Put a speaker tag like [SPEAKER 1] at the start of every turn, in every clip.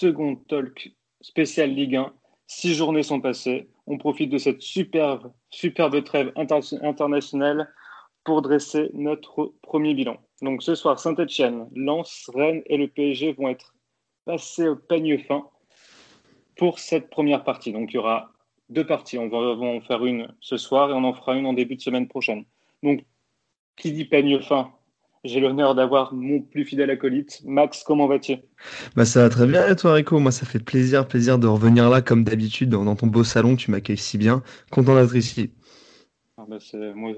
[SPEAKER 1] second talk spécial Ligue 1. Six journées sont passées, on profite de cette superbe, superbe trêve internationale pour dresser notre premier bilan. Donc ce soir, Saint-Etienne, Lens, Rennes et le PSG vont être passés au peigne fin pour cette première partie. Donc il y aura deux parties, on va en faire une ce soir et on en fera une en début de semaine prochaine. Donc qui dit peigne fin j'ai l'honneur d'avoir mon plus fidèle acolyte. Max, comment vas-tu?
[SPEAKER 2] Bah, Ça va très bien et toi Rico? Moi ça fait plaisir, plaisir de revenir là comme d'habitude dans, ton beau salon, tu m'accueilles si bien. Content d'être ici.
[SPEAKER 1] Ah bah c'est, moi,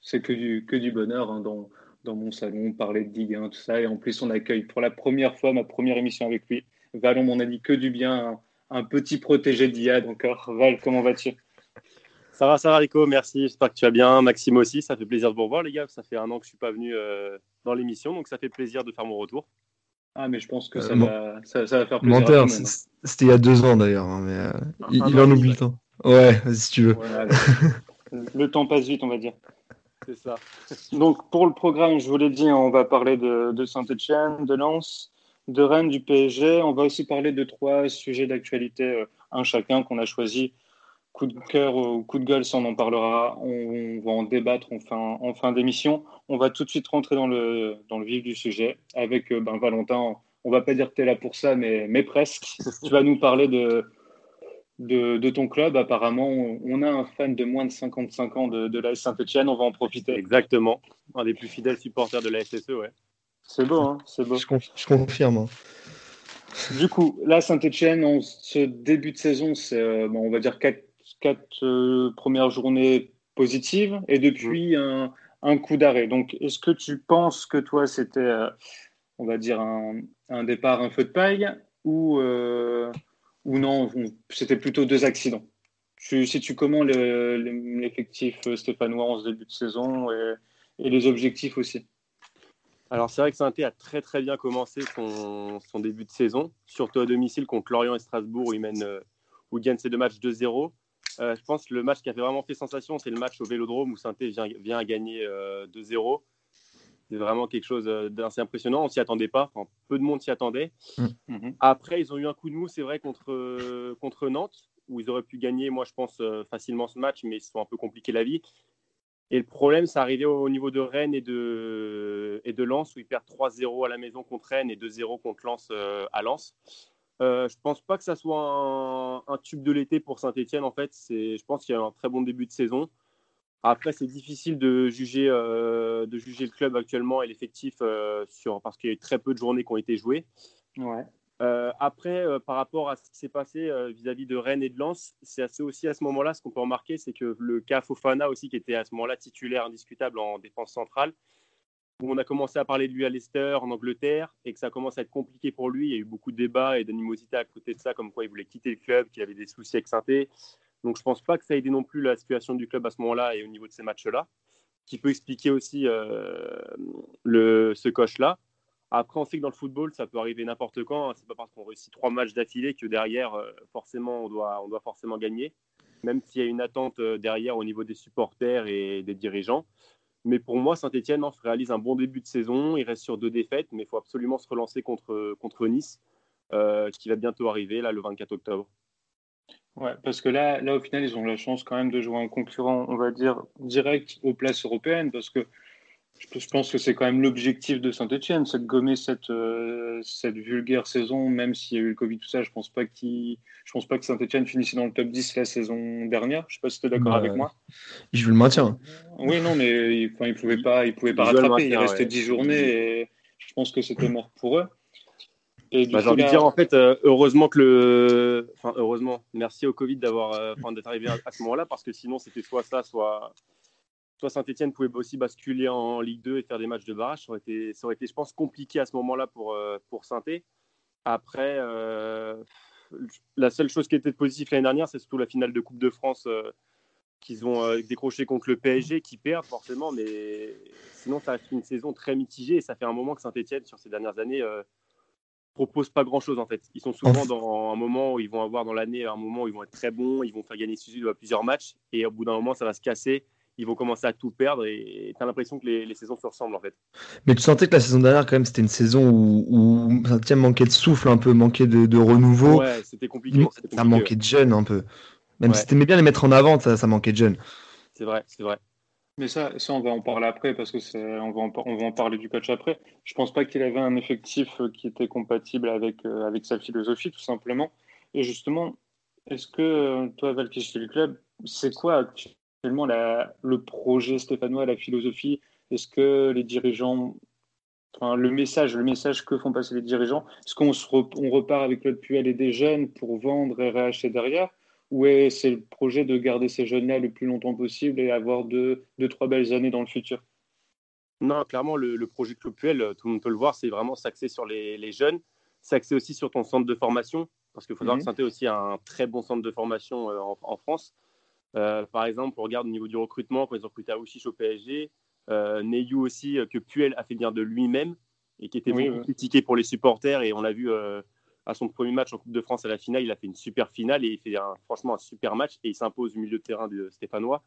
[SPEAKER 1] c'est que du, que du bonheur hein, dans, dans mon salon, parler de Ligue 1, tout ça. Et en plus on accueille pour la première fois ma première émission avec lui. Valon m'en a dit que du bien, un, petit protégé d'IA encore. Val, comment vas-tu?
[SPEAKER 3] Ça va, ça va, Rico, merci. J'espère que tu vas bien. Maxime aussi, ça fait plaisir de vous revoir, les gars. Ça fait un an que je ne suis pas venu euh, dans l'émission, donc ça fait plaisir de faire mon retour.
[SPEAKER 1] Ah, mais je pense que ça, euh, va, ça, va, faire
[SPEAKER 2] plaisir. Menteur, c'était il y a deux ans d'ailleurs, hein, mais euh, il, en oublie le temps. Ouais, si tu veux.
[SPEAKER 1] le temps passe vite, on va dire.
[SPEAKER 3] C'est ça.
[SPEAKER 1] Donc, pour le programme, je vous l'ai dit, on va parler de, de Saint-Etienne, de Lens, de Rennes, du PSG. On va aussi parler de trois sujets d'actualité, un chacun qu'on a choisi coup de cœur ou coup de gueule, ça on en parlera, on, va en débattre en fin, en fin d'émission. On va tout de suite rentrer dans le, dans le vif du sujet avec euh, ben, Valentin. On va pas dire que tu es là pour ça, mais, mais presque. tu vas nous parler de, de, ton club. Apparemment, on a un fan de moins de 55 ans de, de l'AS Saint-Etienne, on va en profiter.
[SPEAKER 3] Exactement, un des plus fidèles supporters de la SSE, ouais.
[SPEAKER 1] C'est beau, hein c'est beau.
[SPEAKER 2] Je, confirme. Hein.
[SPEAKER 1] Du coup, là, Saint-Etienne, ce début de saison, c'est, euh, on va dire, 4 quatre euh, premières journées positives et depuis mm. un, coup d'arrêt. Donc, est-ce que tu penses que toi, c'était, euh, on va dire, un, départ, un feu de paille ou, euh, ou non, c'était plutôt deux accidents? Tu, tu comment l'effectif stéphanois en ce début de saison et, les objectifs aussi?
[SPEAKER 3] Alors c'est vrai que Saint-Étienne a très très bien commencé son, son, début de saison, surtout à domicile contre Lorient et Strasbourg où il mène où gagne ses deux matchs 2-0. Euh, je pense que le match qui a fait vraiment fait sensation, c'est le match au Vélodrome où saint vient, vient à gagner 2-0. Euh, c'est vraiment quelque chose euh, d'assez impressionnant. On s'y attendait pas. peu de monde s'y attendait. Mm. Mhm. Après, ils ont eu un coup de mou, c'est vrai, contre, contre Nantes, où ils auraient pu gagner, moi, je pense, facilement ce match, mais ils se sont un peu compliqué la vie. Et le problème, c'est arrivé au niveau de Rennes et de, et de Lens, où ils perdent 3-0 à la maison contre Rennes et 2-0 contre Lens à Lens. Euh, je pense pas que ça soit un, tube de l'été pour Saint-Etienne. En fait, je pense qu'il y a un très bon début de saison. Après, c'est difficile de juger, euh, de juger le club actuellement et l'effectif euh, parce qu'il y a eu très peu de journées qui ont été jouées.
[SPEAKER 1] Ouais.
[SPEAKER 3] Euh, après, par rapport à ce qui s'est passé vis-à-vis de Rennes et de Lens, c'est aussi à ce moment-là, ce qu'on peut remarquer, c'est que le cas Fofana aussi, qui était à ce moment-là titulaire indiscutable en défense centrale, où on a commencé à parler de lui à Leicester, en Angleterre, et que ça commence à être compliqué pour lui. Il y a eu beaucoup de débats et d'animosité à côté de ça, comme quoi il voulait quitter le club, qu'il avait des soucis avec saint Donc je pense pas que ça a aidé non plus la situation du club à ce moment-là et au niveau de ces matchs-là, qui peut expliquer aussi euh, ce coche-là. Après, on sait que dans le football, ça peut arriver n'importe quand. Hein. C'est pas parce qu'on réussit trois matchs d'affilée que derrière, euh, forcément, on doit, on doit forcément gagner, même s'il y a une attente euh, derrière au niveau des supporters et des dirigeants. Mais pour moi, Saint-Etienne réalise un bon début de saison. Il reste sur deux défaites, mais il faut absolument se relancer contre, contre Nice, euh, qui va bientôt arriver, là, le 24 octobre.
[SPEAKER 1] Ouais, parce que là, là, au final, ils ont la chance quand même de jouer un concurrent, on va dire, direct aux places européennes, parce que je pense que c'est quand même l'objectif de Saint-Etienne, c'est de gommer cette, euh, cette vulgaire saison, même s'il y a eu le Covid, tout ça. Je pense pas je pense pas que Saint-Etienne finissait dans le top 10 la saison dernière. Je sais pas si tu es d'accord bah, avec moi.
[SPEAKER 2] Je veux le maintien.
[SPEAKER 1] Oui, non, mais il, ne pouvait pas, il pouvait pas rattraper. il restait 10 journées et je pense que c'était mort pour eux.
[SPEAKER 3] Bah, j'ai envie de dire, en fait, euh, heureusement que le. Enfin, heureusement, merci au Covid d'avoir, euh, d'être arrivé à, à ce moment-là, parce que sinon, c'était soit ça, soit soit Saint-Etienne pouvait aussi basculer en Ligue 2 et faire des matchs de barrage. Ça aurait été, ça aurait été je pense, compliqué à ce moment-là pour, euh, pour saint Après, euh, la seule chose qui était positive l'année dernière, c'est surtout la finale de Coupe de France euh, qu'ils ont décroché contre le PSG, qui perdent forcément, mais sinon, ça reste une saison très mitigée et ça fait un moment que Saint-Etienne, sur ces dernières années, propose pas grand-chose en fait. Ils sont souvent dans un moment où ils vont avoir dans l'année un moment où ils vont être très bons, ils vont faire gagner plusieurs matchs et au bout d'un moment, ça va se casser ils vont commencer à tout perdre et tu as l'impression que les, saisons se ressemblent en fait.
[SPEAKER 2] Mais tu sentais que la saison dernière, quand même, c'était une saison où, Saint-Etienne manquait de souffle un peu, manquait de, renouveau.
[SPEAKER 3] Ouais, c'était compliqué,
[SPEAKER 2] Ça manquait de jeunes un peu. Même si tu aimais bien les mettre en avant, ça, ça manquait de jeunes.
[SPEAKER 3] C'est vrai, c'est vrai.
[SPEAKER 1] Mais ça, ça, on va en parler après parce que on va, en, on va en parler du coach après. Je pense pas qu'il avait un effectif euh, qui était compatible avec, euh, avec sa philosophie, tout simplement. Et justement, est-ce que euh, toi, Val, qui le club, c'est quoi actuellement la, le projet stéphanois, la philosophie Est-ce que les dirigeants, enfin, le message, le message que font passer les dirigeants, est-ce qu'on on repart avec Claude Puel et des jeunes pour vendre et racheter derrière ou c'est le projet de garder ces jeunes-là le plus longtemps possible et avoir deux, deux, trois belles années dans le futur?
[SPEAKER 3] Non, clairement, le, projet Club Puel, euh, tout le monde peut le voir, c'est vraiment s'axer sur les, les jeunes, s'axer aussi sur ton centre de formation, parce qu'il faut savoir que mhm. Saint aussi a un très bon centre de formation euh, en, France. Euh, par exemple, on regarde au niveau du recrutement, quand ils ont recruté Aouchiche au PSG, euh, Neyou aussi, que Puel a fait bien de lui-même et qui était beaucoup critiqué pour les supporters. Et on l'a vu à son premier match en Coupe de France à la finale, il a fait une super finale et il fait franchement un super match et il s'impose au milieu de terrain de Stéphanois.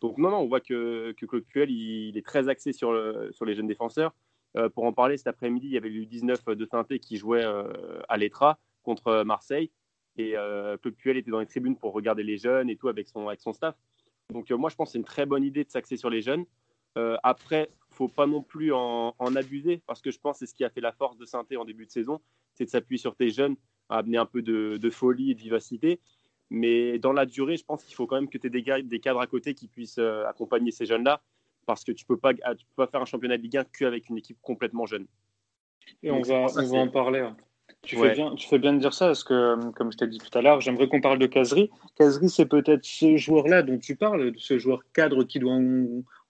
[SPEAKER 3] Donc non, non, on voit que, que Claude Puel, il, est très axé sur, sur les jeunes défenseurs. Euh, pour en parler, cet après-midi, il y avait eu 19 de saint qui jouait euh, à l'Etra contre Marseille. Et euh, Claude Puel était dans les tribunes pour regarder les jeunes et tout avec son, avec son staff. Donc moi, je pense que c'est une très bonne idée de s'axer sur les jeunes. après, faut pas non plus en, abuser parce que je pense que c'est ce qui a fait la force de saint en début de saison c'est de s'appuyer sur tes jeunes, à amener un peu de, folie et de vivacité. Mais dans la durée, je pense qu'il faut quand même que tu aies des, des, cadres à côté qui puissent euh, accompagner ces jeunes-là, parce que tu ne peux, pas, peux pas faire un championnat de Ligue 1 qu'avec une équipe complètement jeune.
[SPEAKER 1] Et on, va, on va en parler. Hein. Tu, fais bien, tu fais bien de dire ça, parce que, comme je t'ai dit tout à l'heure, j'aimerais qu'on parle de Casery. Casery, c'est peut-être ce joueur-là dont tu parles, ce joueur cadre qui doit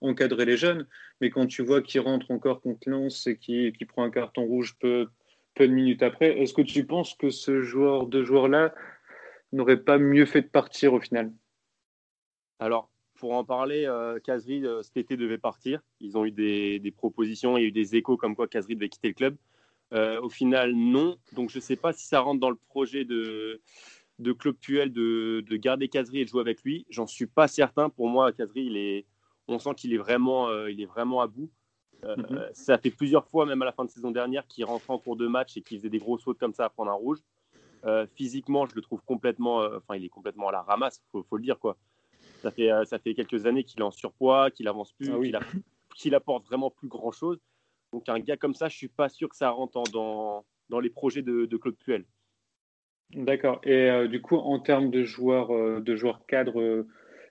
[SPEAKER 1] encadrer les jeunes. Mais quand tu vois qu'il rentre encore contre Lens et qui, qui prend un carton rouge peu, peu de minutes après. Est-ce que tu penses que ce joueur, de joueur-là, n'aurait pas mieux fait de partir au final?
[SPEAKER 3] Alors, pour en parler, euh, euh, cet été devait partir. Ils ont eu des, propositions, il y a eu des échos comme quoi Casri devait quitter le club. Euh, au final, non. Donc, je ne sais pas si ça rentre dans le projet de, de Club Puel de, garder Casri et de jouer avec lui. J'en suis pas certain. Pour moi, Casri, il est, on sent qu'il est vraiment, euh, il est vraiment à bout. Euh, mhm. Ça fait plusieurs fois, même à la fin de saison dernière, qu'il rentrait en cours de match et qu'il faisait des gros sauts comme ça à prendre un rouge. Physiquement, je le trouve complètement, enfin, il est complètement à la ramasse, faut, faut le dire quoi. Ça fait, ça fait quelques années qu'il est en surpoids, qu'il avance plus, ah qu'il, apporte vraiment plus grand chose. Donc un gars comme ça, je suis pas sûr que ça rentre dans, dans les projets de, de Claude Puel.
[SPEAKER 1] D'accord. Et du coup, en termes de joueurs, de joueurs cadres,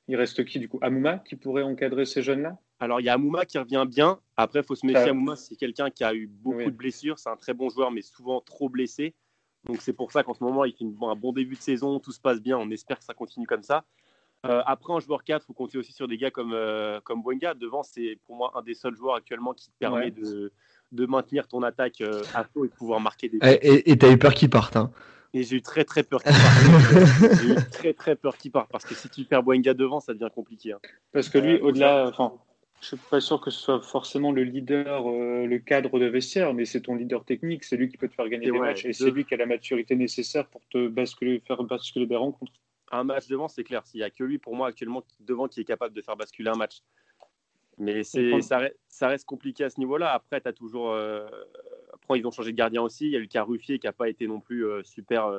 [SPEAKER 1] il reste qui du coup? Amouma qui pourrait encadrer ces jeunes-là?
[SPEAKER 3] Alors, il y a Amouma qui revient bien. Après, il faut se méfier. Amouma, c'est quelqu'un qui a eu beaucoup de blessures. C'est un très bon joueur, mais souvent trop blessé. Donc, c'est pour ça qu'en ce moment, il fait un bon début de saison. Tout se passe bien. On espère que ça continue comme ça. Euh, après, en joueur 4, il faut compter aussi sur des gars comme, euh, comme Devant, c'est pour moi un des seuls joueurs actuellement qui te permet de, de, maintenir ton attaque euh, à flot et de pouvoir marquer des
[SPEAKER 2] Et tu as eu peur qu'il parte. Hein.
[SPEAKER 3] Et j'ai eu très très peur qu'il parte. j'ai eu très très peur qu'il parte parce que si tu perds Boenga devant, ça devient compliqué. Hein.
[SPEAKER 1] Parce que lui, au-delà, enfin, je ne suis pas sûr que ce soit forcément le leader, euh, le cadre de vestiaire, mais c'est ton leader technique, c'est lui qui peut te faire gagner des matchs et c'est lui qui a la maturité nécessaire pour te basculer, faire basculer des rencontres.
[SPEAKER 3] Un match devant, c'est clair. S'il n'y a que lui, pour moi, actuellement, devant, qui est capable de faire basculer un match. Mais c'est, ça, reste, compliqué à ce niveau-là. Après, tu as toujours. Euh, après, ils ont changé de gardien aussi. Il y a Lucas Ruffier qui n'a pas été non plus euh, super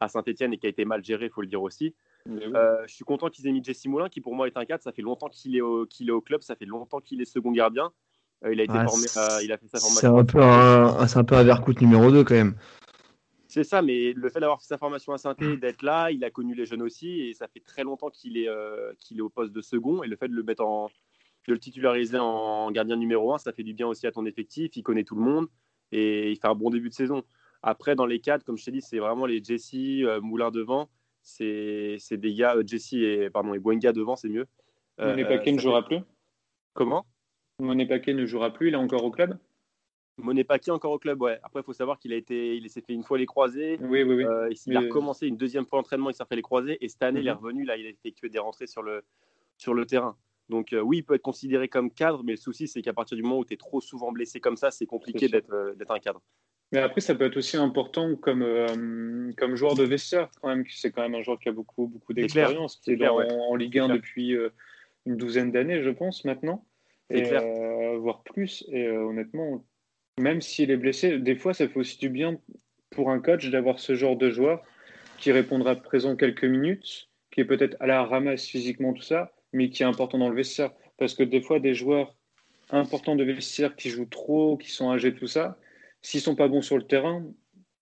[SPEAKER 3] à Saint-Etienne et qui a été mal géré, il faut le dire aussi. Euh, je suis content qu'ils aient mis Jesse Moulin, qui pour moi est un cadre. Ça fait longtemps qu'il est, au, est au club, ça fait longtemps qu'il est second gardien. Euh, il a été formé, il a fait sa formation.
[SPEAKER 2] C'est un, peu un, c'est un peu un Vercoute numéro 2 quand même.
[SPEAKER 3] C'est ça, mais le fait d'avoir fait sa formation à saint d'être là, il a connu les jeunes aussi, et ça fait très longtemps qu'il est, euh, qu'il est au poste de second. Et le fait de le mettre en, de le titulariser en gardien numéro 1, ça fait du bien aussi à ton effectif. Il connaît tout le monde et il fait un bon début de saison. Après, dans les cadres, comme je t'ai dit, c'est vraiment les Jesse, Moulin devant c'est des gars, euh, Jesse et, pardon, et Boenga devant, c'est mieux.
[SPEAKER 1] Monet Paquet ne jouera plus?
[SPEAKER 3] Comment?
[SPEAKER 1] Monet Paquet ne jouera plus, il est encore au club?
[SPEAKER 3] Monet Paquet encore au club, ouais. Après, il faut savoir qu'il a été, il s'est fait une fois les croisés.
[SPEAKER 1] Oui, oui, oui.
[SPEAKER 3] Euh, il a recommencé une deuxième fois l'entraînement, il s'est fait les croisés. Et cette année, il est mhm. revenu, là, il a effectué des rentrées sur le, sur le terrain. Donc, euh, oui, il peut être considéré comme cadre, mais le souci, c'est qu'à partir du moment où tu es trop souvent blessé comme ça, c'est compliqué d'être un cadre.
[SPEAKER 1] Mais après, ça peut être aussi important comme, euh, comme joueur de vestiaire, quand même. C'est quand même un joueur qui a beaucoup, beaucoup d'expérience, qui est, en, Ligue 1 depuis, euh, une douzaine d'années, je pense, maintenant, et, voire plus. Et honnêtement, même s'il est blessé, des fois, ça fait aussi du bien pour un coach d'avoir ce genre de joueur qui répondra présent quelques minutes, qui est peut-être à la ramasse physiquement, tout ça, mais qui est important dans le vestiaire. Parce que des fois, des joueurs importants de vestiaire qui jouent trop, qui sont âgés, tout ça, s'ils sont pas bons sur le terrain,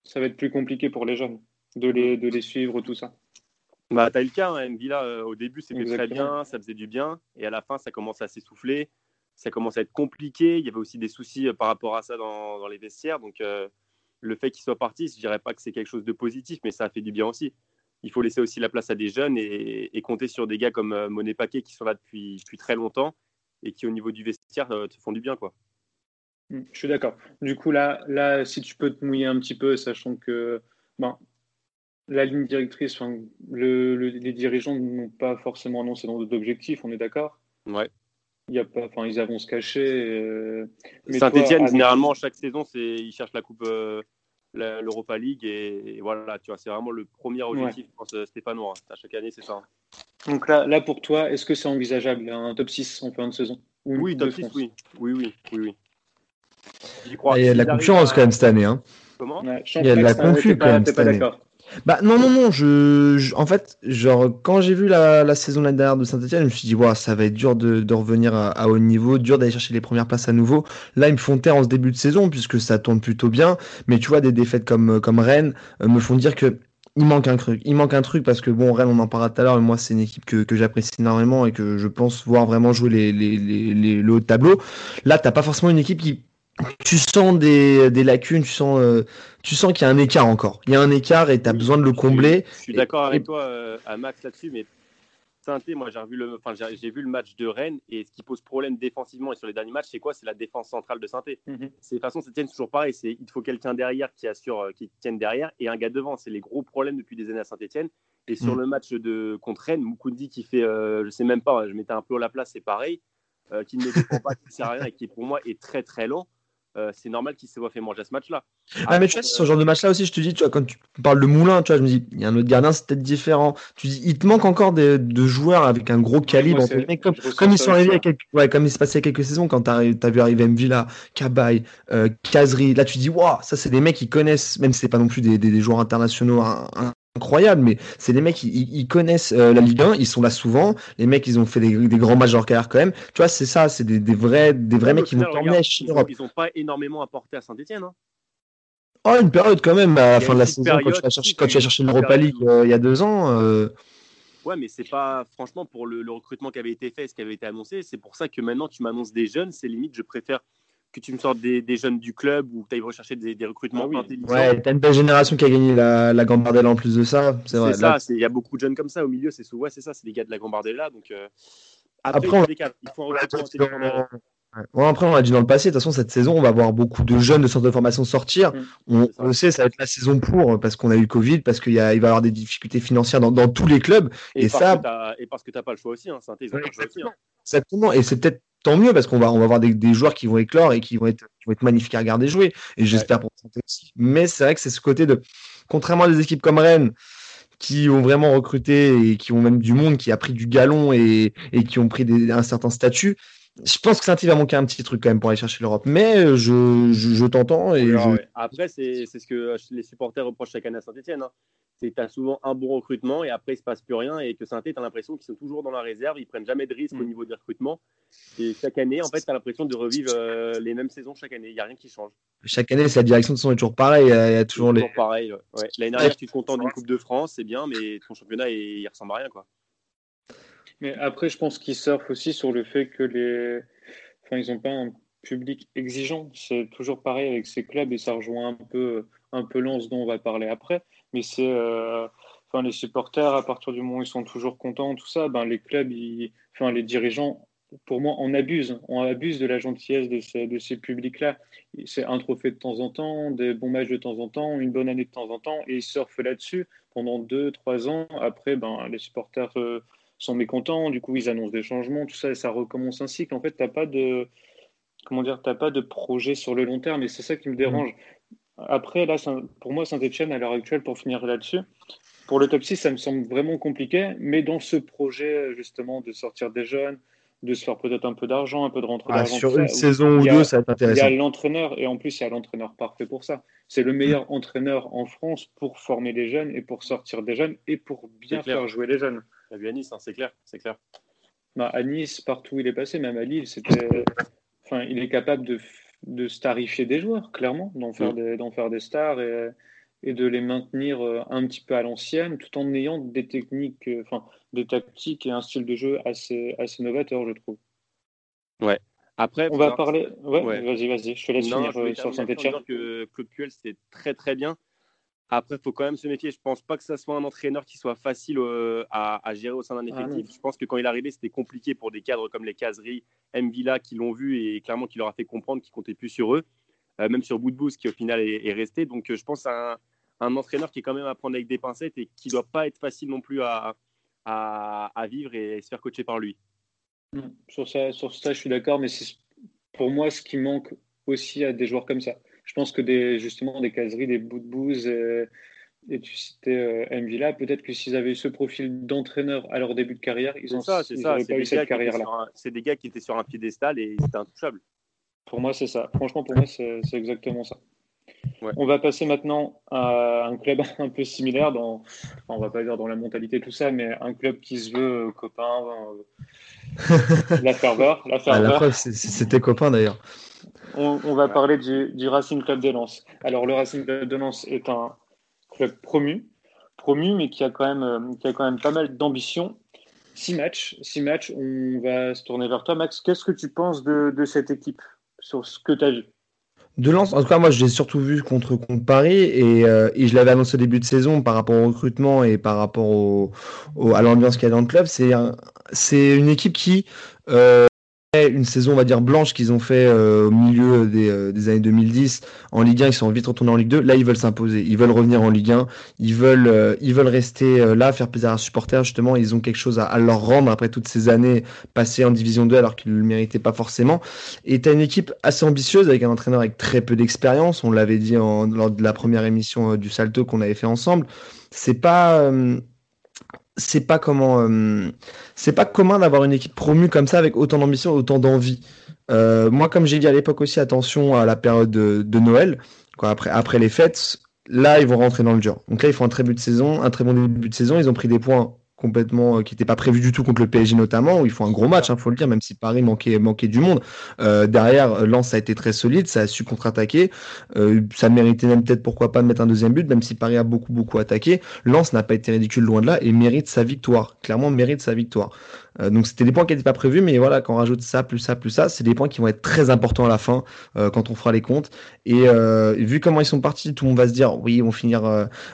[SPEAKER 1] ça va être plus compliqué pour les jeunes de les, de les suivre, tout ça.
[SPEAKER 3] Bah, tu as le cas, hein, Mvila, euh, au début, c'était très bien, ça faisait du bien, et à la fin, ça commence à s'essouffler, ça commence à être compliqué. Il y avait aussi des soucis euh, par rapport à ça dans, dans les vestiaires. Donc, euh, le fait qu'il soit parti, je dirais pas que c'est quelque chose de positif, mais ça a fait du bien aussi. Il faut laisser aussi la place à des jeunes et, compter sur des gars comme Monet Paquet qui sont là depuis, depuis très longtemps et qui, au niveau du vestiaire, te font du bien. quoi.
[SPEAKER 1] Hmm, je suis d'accord. Du coup, là, là, si tu peux te mouiller un petit peu, sachant que ben, la ligne directrice, le, les dirigeants n'ont pas forcément annoncé d'objectifs, on est d'accord?
[SPEAKER 3] Ouais.
[SPEAKER 1] Il y a pas, enfin, ils avancent cachés. Euh,
[SPEAKER 3] Saint-Etienne, généralement, chaque saison, c'est, ils cherchent la Coupe, euh, l'Europa League, et, voilà, tu vois, c'est vraiment le premier objectif, je pense, euh, stéphanois. À chaque année, c'est ça.
[SPEAKER 1] Donc là, là, pour toi, est-ce que c'est envisageable, un top 6 en fin de saison?
[SPEAKER 3] Oui, top 6, oui. Oui, oui, oui, oui.
[SPEAKER 2] Il y a de la concurrence quand même cette année. Hein.
[SPEAKER 3] Comment?
[SPEAKER 2] Il y a de la concurrence quand même cette année. Bah non non non je, en fait genre quand j'ai vu la, la saison l'année dernière de Saint-Etienne je me suis dit wow, ça va être dur de, de revenir à, haut niveau dur d'aller chercher les premières places à nouveau. Là ils me font taire en ce début de saison puisque ça tourne plutôt bien. Mais tu vois des défaites comme comme Rennes euh, me font dire que il manque un truc. Il manque un truc parce que bon Rennes on en parlera tout à l'heure mais moi c'est une équipe que, que j'apprécie énormément et que je pense voir vraiment jouer les, les, les, les le haut tableau. Là t'as pas forcément une équipe qui tu sens des, des lacunes, tu sens, euh, tu sens qu'il y a un écart encore. Il y a un écart et tu as besoin de le combler.
[SPEAKER 3] Je suis, d'accord avec toi, euh, à Max, là-dessus, mais Sainté, moi j'ai vu, le, enfin, j'ai vu le match de Rennes et ce qui pose problème défensivement et sur les derniers matchs, c'est quoi? C'est la défense centrale de Sainté. Mm -hmm. De toute façon, c'est toujours pareil. C'est, il faut quelqu'un derrière qui assure, euh, qui tienne derrière et un gars devant. C'est les gros problèmes depuis des années à Saint-Etienne. Et sur mm. le match de, contre Rennes, Moukoudi qui fait, euh, je sais même pas, je mettais un peu à la place, c'est pareil, euh, qui ne défend pas, qui ne sert à rien et qui pour moi est très très lent. Euh, c'est normal qu'il se voit fait manger à ce match-là.
[SPEAKER 2] Ah, mais tu vois, ce genre de match-là aussi, je te dis, tu vois, quand tu parles de Moulin, tu vois, je me dis, il y a un autre gardien, c'est peut-être différent. Tu dis, il te manque encore de, joueurs avec un gros calibre. comme, ils sont arrivés à quelques, ouais, comme il se passait quelques saisons, quand tu as, vu arriver Mvila, Kabay, euh, Kazri, là, tu dis, waouh, ça, c'est des mecs qui connaissent, même si c'est pas non plus des, des, joueurs internationaux incroyable, mais c'est des mecs, ils, ils connaissent euh, la Ligue 1, ils sont là souvent. Les mecs, ils ont fait des, des grands matchs de leur carrière quand même. Tu vois, c'est ça, c'est des, des, vrais, des vrais mecs qui vont t'emmener
[SPEAKER 3] chez Europe. Ils n'ont pas énormément apporté à Saint-Etienne. Hein.
[SPEAKER 2] Oh, une période quand même, à la fin de la saison, quand tu as cherché, quand tu l'Europa League euh, il y a deux ans. Euh...
[SPEAKER 3] Ouais, mais c'est pas, franchement, pour le, le, recrutement qui avait été fait, ce qui avait été annoncé, c'est pour ça que maintenant tu m'annonces des jeunes, c'est limite, je préfère que tu me sortes des, des, jeunes du club ou que tu ailles rechercher des, des recrutements ah oui.
[SPEAKER 2] Ouais, t'as une belle génération qui a gagné la, la Gambardella en plus de ça.
[SPEAKER 3] C'est vrai. ça, il y a beaucoup de jeunes comme ça au milieu. C'est ouais, c'est ça, c'est des gars de la Gambardella. Donc, euh, après, après on... il faut un recrutement intelligent.
[SPEAKER 2] Ouais, après, on l'a dit dans le passé, de toute façon, cette saison, on va avoir beaucoup de jeunes de centre de formation sortir. Mmh, on, on, le sait, ça va être la saison pour, parce qu'on a eu le Covid, parce qu'il y a, il va y avoir des difficultés financières dans, dans tous les clubs.
[SPEAKER 3] Et, et ça. et parce que tu n'as pas le choix aussi, hein, ouais,
[SPEAKER 2] exactement. Hein. exactement. Et c'est peut-être tant mieux, parce qu'on va, on va avoir des, des, joueurs qui vont éclore et qui vont être, qui vont être magnifiques à regarder jouer. Et j'espère ouais. pour santé aussi. Mais c'est vrai que c'est ce côté de, contrairement à des équipes comme Rennes, qui ont vraiment recruté et qui ont même du monde qui a pris du galon et, et qui ont pris des, un certain statut je pense que Saint-Yves va manquer un petit truc quand même pour aller chercher l'Europe. Mais euh, je, je, je t'entends. Et
[SPEAKER 3] Alors,
[SPEAKER 2] je...
[SPEAKER 3] ouais. Après, c'est ce que les supporters reprochent chaque année à Saint-Etienne. Hein. C'est que tu as souvent un bon recrutement et après, il ne se passe plus rien. Et que Saint-Etienne, tu as l'impression qu'ils sont toujours dans la réserve. Ils ne prennent jamais de risques mmh. au niveau du recrutement. Et chaque année, en fait, tu as l'impression de revivre euh, les mêmes saisons chaque année. Il n'y a rien qui change.
[SPEAKER 2] Chaque année, la direction de son est toujours pareil. Il y a toujours,
[SPEAKER 3] toujours les. pareil. Ouais. L'année dernière, tu te contentes d'une Coupe de France, c'est bien, mais ton championnat, il, il ressemble à rien. Quoi.
[SPEAKER 1] Mais après, je pense qu'ils surfent aussi sur le fait que les enfin, ils n'ont pas un public exigeant. C'est toujours pareil avec ces clubs et ça rejoint un peu, un peu Lens dont on va parler après. Mais c'est, euh, enfin, les supporters, à partir du moment où ils sont toujours contents, tout ça, ben, les clubs, ils, enfin, les dirigeants, pour moi, on abuse. On abuse de la gentillesse de ces, de ces publics-là. C'est un trophée de temps en temps, des bons matchs de temps en temps, une bonne année de temps en temps, et ils surfent là-dessus pendant deux, trois ans. Après, ben, les supporters euh, sont mécontents, du coup ils annoncent des changements, tout ça, et ça recommence ainsi qu'en fait, tu n'as pas de comment dire, t'as pas de projet sur le long terme, et c'est ça qui me dérange. Après, là, pour moi, Saint-Etienne, à l'heure actuelle, pour finir là-dessus, pour le top 6, ça me semble vraiment compliqué. Mais dans ce projet, justement, de sortir des jeunes, de se faire peut-être un peu d'argent, un peu de rentrée ah, d'argent.
[SPEAKER 2] Sur une saison ou deux, ça va être intéressant.
[SPEAKER 1] Il y a l'entraîneur, et en plus, il y a l'entraîneur parfait pour ça. C'est le meilleur entraîneur en France pour former les jeunes et pour sortir des jeunes et pour bien faire jouer les jeunes.
[SPEAKER 3] A vu à Nice, hein, c'est clair, c'est clair.
[SPEAKER 1] Bah, à Nice, partout où il est passé, même à Lille, c'était. Enfin, il est capable de, de starifier des joueurs, clairement, d'en faire, mm. des, faire des stars et, et, de les maintenir euh, un petit peu à l'ancienne, tout en ayant des techniques, euh, enfin, des tactiques et un style de jeu assez, assez novateur, je trouve.
[SPEAKER 3] Ouais. Après,
[SPEAKER 1] on va parler. Ouais, vas-y, vas-y, je te laisse finir euh, sur
[SPEAKER 3] Saint-Etienne. que Claude Puel, c'est très très bien. Après, il faut quand même se méfier. Je ne pense pas que ça soit un entraîneur qui soit facile euh, à, gérer au sein d'un ah effectif. je pense que quand il est arrivé, c'était compliqué pour des cadres comme les Caseries, Mvila, qui l'ont vu et clairement qui leur a fait comprendre qu'il comptait plus sur eux. Euh, même sur Boudbouz, qui au final est, resté. Donc, euh, je pense à un, entraîneur qui est quand même à prendre avec des pincettes et qui ne doit pas être facile non plus à, à, vivre et se faire coacher par lui.
[SPEAKER 1] Sur ça, sur ça je suis d'accord, mais c'est pour moi ce qui manque aussi à des joueurs comme ça je pense que des, justement des caseries, des bouts de bouse, euh, et tu citais euh, Mvila, peut-être que s'ils avaient eu ce profil d'entraîneur à leur début de carrière, ils ont
[SPEAKER 3] ça, c'est ça, pas eu cette carrière-là. C'est des gars qui étaient sur un piédestal et ils étaient intouchables.
[SPEAKER 1] Pour moi, c'est ça. Franchement, pour moi, c'est exactement ça. On va passer maintenant à un club un peu similaire, dans, enfin, on va pas dire dans la mentalité tout ça, mais un club qui se veut euh, copain, la ferveur. La
[SPEAKER 2] ferveur. c'était copain d'ailleurs
[SPEAKER 1] on, va parler du, Racing Club de Lens. Alors, le Racing Club de Lens est un club promu, promu, mais qui a quand même, euh, qui a quand même pas mal d'ambition. Six matchs, six matchs. On va se tourner vers toi, Max. Qu'est-ce que tu penses de, cette équipe sur ce que tu as vu?
[SPEAKER 2] De Lens, en tout cas, moi, je l'ai surtout vu contre, contre Paris et, euh, je l'avais annoncé au début de saison par rapport au recrutement et par rapport au, à l'ambiance qu'il y a dans le club. C'est une équipe qui euh, une saison, on va dire, blanche qu'ils ont fait euh, au milieu des, euh, années 2010 en Ligue 1, ils sont vite retournés en Ligue 2. Là, ils veulent s'imposer, ils veulent revenir en Ligue 1, ils veulent, euh, ils veulent rester là, faire plaisir à leurs supporters. Justement, ils ont quelque chose à, leur rendre après toutes ces années passées en Division 2 alors qu'ils ne le méritaient pas forcément. Et tu une équipe assez ambitieuse avec un entraîneur avec très peu d'expérience. On l'avait dit lors de la première émission du Salto qu'on avait fait ensemble. C'est pas c'est pas comment euh, c'est pas commun d'avoir une équipe promue comme ça avec autant d'ambition autant d'envie. Euh, moi, comme j'ai dit à l'époque aussi, attention à la période de, Noël, après les fêtes. Là, ils vont rentrer dans le dur. Donc là, ils font un très but de saison, un très bon début de saison. Ils ont pris des points complètement euh, qui n'était pas prévu du tout contre le PSG notamment où ils font un gros match il hein, faut le dire même si Paris manquait manquait du monde. Euh, derrière Lens a été très solide ça a su contre-attaquer. Euh, ça méritait même peut-être pourquoi pas mettre un deuxième but même si Paris a beaucoup beaucoup attaqué. Lens n'a pas été ridicule loin de là et mérite sa victoire. Clairement mérite sa victoire euh, donc c'était des points qui n'étaient pas prévus, mais voilà, quand on rajoute ça, plus ça, plus ça, c'est des points qui vont être très importants à la fin euh, quand on fera les comptes. Et euh, vu comment ils sont partis, tout le monde va se dire oui, ils vont finir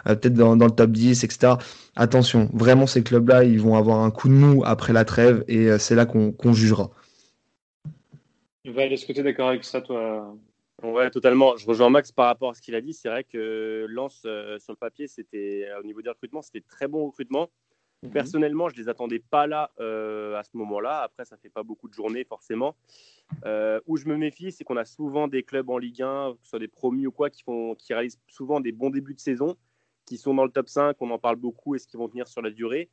[SPEAKER 2] peut-être dans, le top 10, etc. Attention, vraiment ces clubs-là, ils vont avoir un coup de mou après la trêve et c'est là qu'on jugera.
[SPEAKER 1] Val, est-ce que tu es d'accord avec ça, toi?
[SPEAKER 3] Ouais, totalement. Je rejoins Max par rapport à ce qu'il a dit. C'est vrai que Lance sur le papier, c'était au niveau des recrutements, c'était très bon recrutement. Mhm. Personnellement, je ne les attendais pas là euh, à ce moment-là. Après, ça ne fait pas beaucoup de journées forcément. Euh, où je me méfie, c'est qu'on a souvent des clubs en Ligue 1, que ce soit des promus ou quoi, qui, font, qui réalisent souvent des bons débuts de saison, qui sont dans le top 5, on en parle beaucoup, et ce qui vont tenir sur la durée?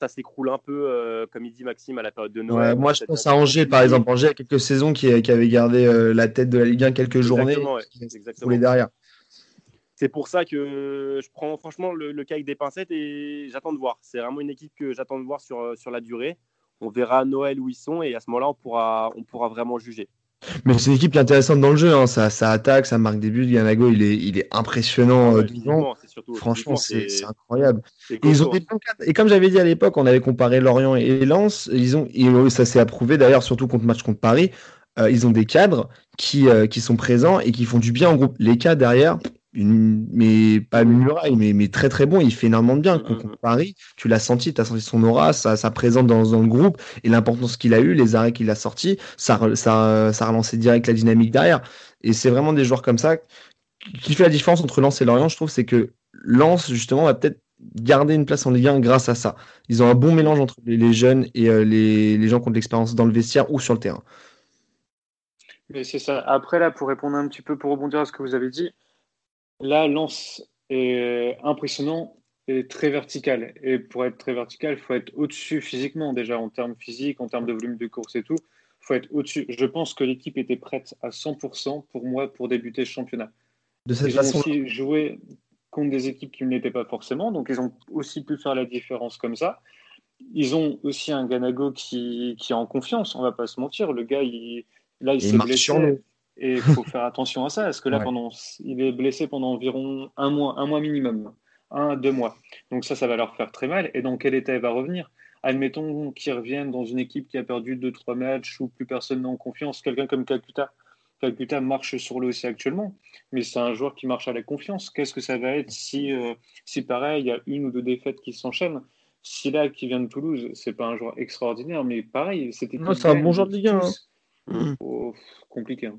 [SPEAKER 3] Ça s'écroule un peu, euh, comme il dit Maxime, à la période de Noël.
[SPEAKER 2] moi, je pense à Angers, par exemple. Angers, a quelques saisons qui, avait gardé la tête de la Ligue 1 quelques journées. Exactement. derrière.
[SPEAKER 3] C'est pour ça que je prends franchement le, cas avec des pincettes et j'attends de voir. C'est vraiment une équipe que j'attends de voir sur, euh, sur la durée. On verra à Noël où ils sont et à ce moment-là, on pourra, on pourra vraiment juger.
[SPEAKER 2] Mais c'est une équipe qui est intéressante dans le jeu. Hein. Ça, ça, attaque, ça marque des buts. Yanago, il est, il est impressionnant. Euh, Franchement, c'est incroyable. Et, ils ont et comme j'avais dit à l'époque, on avait comparé Lorient et Lens. Ils ont, et ça s'est approuvé d'ailleurs, surtout contre match contre Paris. Euh, ils ont des cadres qui, qui sont présents et qui font du bien en groupe. Les cadres derrière, mais pas une muraille, mais, mais, très très bon. Il fait énormément de bien. Contre Paris, tu l'as senti, tu as senti son aura, sa, sa présence dans, dans, le groupe et l'importance qu'il a eu, les arrêts qu'il a sortis, ça, ça, ça a relancé direct la dynamique derrière. Et c'est vraiment des joueurs comme ça qui fait la différence entre Lens et Lorient, je trouve, c'est que Lens, justement, va peut-être garder une place en Ligue 1 grâce à ça. Ils ont un bon mélange entre les, jeunes et euh, les, les gens qui ont de l'expérience dans le vestiaire ou sur le terrain.
[SPEAKER 1] Mais c'est ça. Après, là, pour répondre un petit peu, pour rebondir à ce que vous avez dit, Là, Lens est impressionnant est très vertical. Et pour être très vertical, il faut être au-dessus physiquement, déjà en termes physiques, en termes de volume de course et tout. Il faut être au-dessus. Je pense que l'équipe était prête à 100% pour moi pour débuter le championnat. De cette ils façon. ont aussi joué contre des équipes qui ne l'étaient pas forcément, donc ils ont aussi pu faire la différence comme ça. Ils ont aussi un Ganago qui, qui est en confiance, on va pas se mentir. Le gars, il, là, il s'est blessé. Et il faut faire attention à ça, parce que là, pendant, il est blessé pendant environ un mois, un mois minimum, un deux mois. Donc ça, ça va leur faire très mal. Et dans quel état il va revenir? Admettons qu'il revienne dans une équipe qui a perdu deux, trois matchs où plus personne n'a en confiance, quelqu'un comme Calcutta. Calcutta marche sur le aussi actuellement, mais c'est un joueur qui marche à la confiance. Qu'est-ce que ça va être si, euh, si pareil, il y a une ou deux défaites qui s'enchaînent? Si là, qui vient de Toulouse, c'est pas un joueur extraordinaire, mais pareil, c'était.
[SPEAKER 2] C'est un bon joueur de Ligue 1.
[SPEAKER 1] Hein. Oh, compliqué. Hein.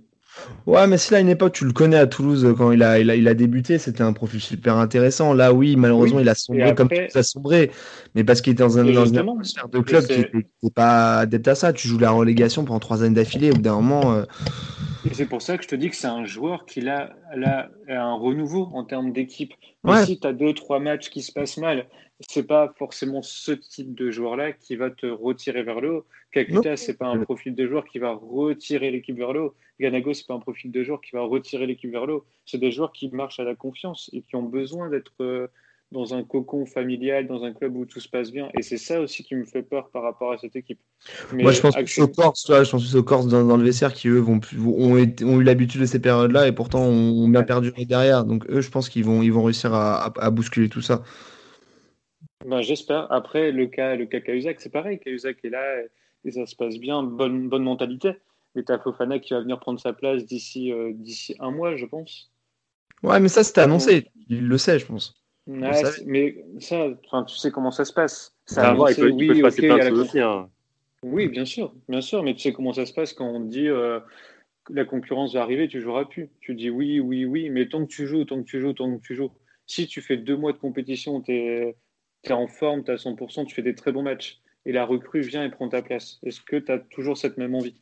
[SPEAKER 2] Ouais, mais si là, à une époque, tu le connais à Toulouse quand il a, il a, il a débuté, c'était un profil super intéressant. Là, oui, malheureusement, il a sombré comme ça a sombré, mais parce qu'il était dans un, dans une atmosphère de club qui n'était pas adepte à ça. Tu joues la relégation pendant trois années d'affilée, au bout d'un moment. Euh,
[SPEAKER 1] c'est pour ça que je te dis que c'est un joueur qui a, a, un renouveau en termes d'équipe. Ouais. Si tu as deux, trois matchs qui se passent mal, c'est pas forcément ce type de joueur-là qui va te retirer vers le haut. Kakuta, c'est pas un profil de joueur qui va retirer l'équipe vers le haut. Ganago, c'est pas un profil de joueur qui va retirer l'équipe vers le haut. C'est des joueurs qui marchent à la confiance et qui ont besoin d'être euh, dans un cocon familial, dans un club où tout se passe bien. Et c'est ça aussi qui me fait peur par rapport à cette équipe.
[SPEAKER 2] Moi, je pense actuellement... aux Corse, je pense aux Corse dans, le vestiaire qui, eux, vont, ont, ont eu l'habitude de ces périodes-là et pourtant ont, bien perdu derrière. Donc, eux, je pense qu'ils vont, ils vont réussir à, à, bousculer tout ça.
[SPEAKER 1] Ben, J'espère. Après, le cas, le cas Cahuzac, c'est pareil. Cahuzac est là et ça se passe bien. Bonne, bonne mentalité. Mais t'as Fofana qui va venir prendre sa place d'ici euh, d'ici un mois, je pense.
[SPEAKER 2] Ouais, mais ça, c'était annoncé. Il le sait, je pense
[SPEAKER 1] mais ça, tu sais comment ça se passe.
[SPEAKER 3] Ça ah, il peut, oui, il peut passer plein de aussi. Hein.
[SPEAKER 1] Oui, bien sûr, bien sûr, mais tu sais comment ça se passe quand on dit euh, que la concurrence va arriver, tu joueras plus. Tu dis oui, oui, oui, mais tant que tu joues, tant que tu joues, tant que tu joues. Si tu fais deux mois de compétition, tu es, es, en forme, tu es à 100%, tu fais des très bons matchs, et la recrue vient et prend ta place. Est-ce que tu as toujours cette même envie?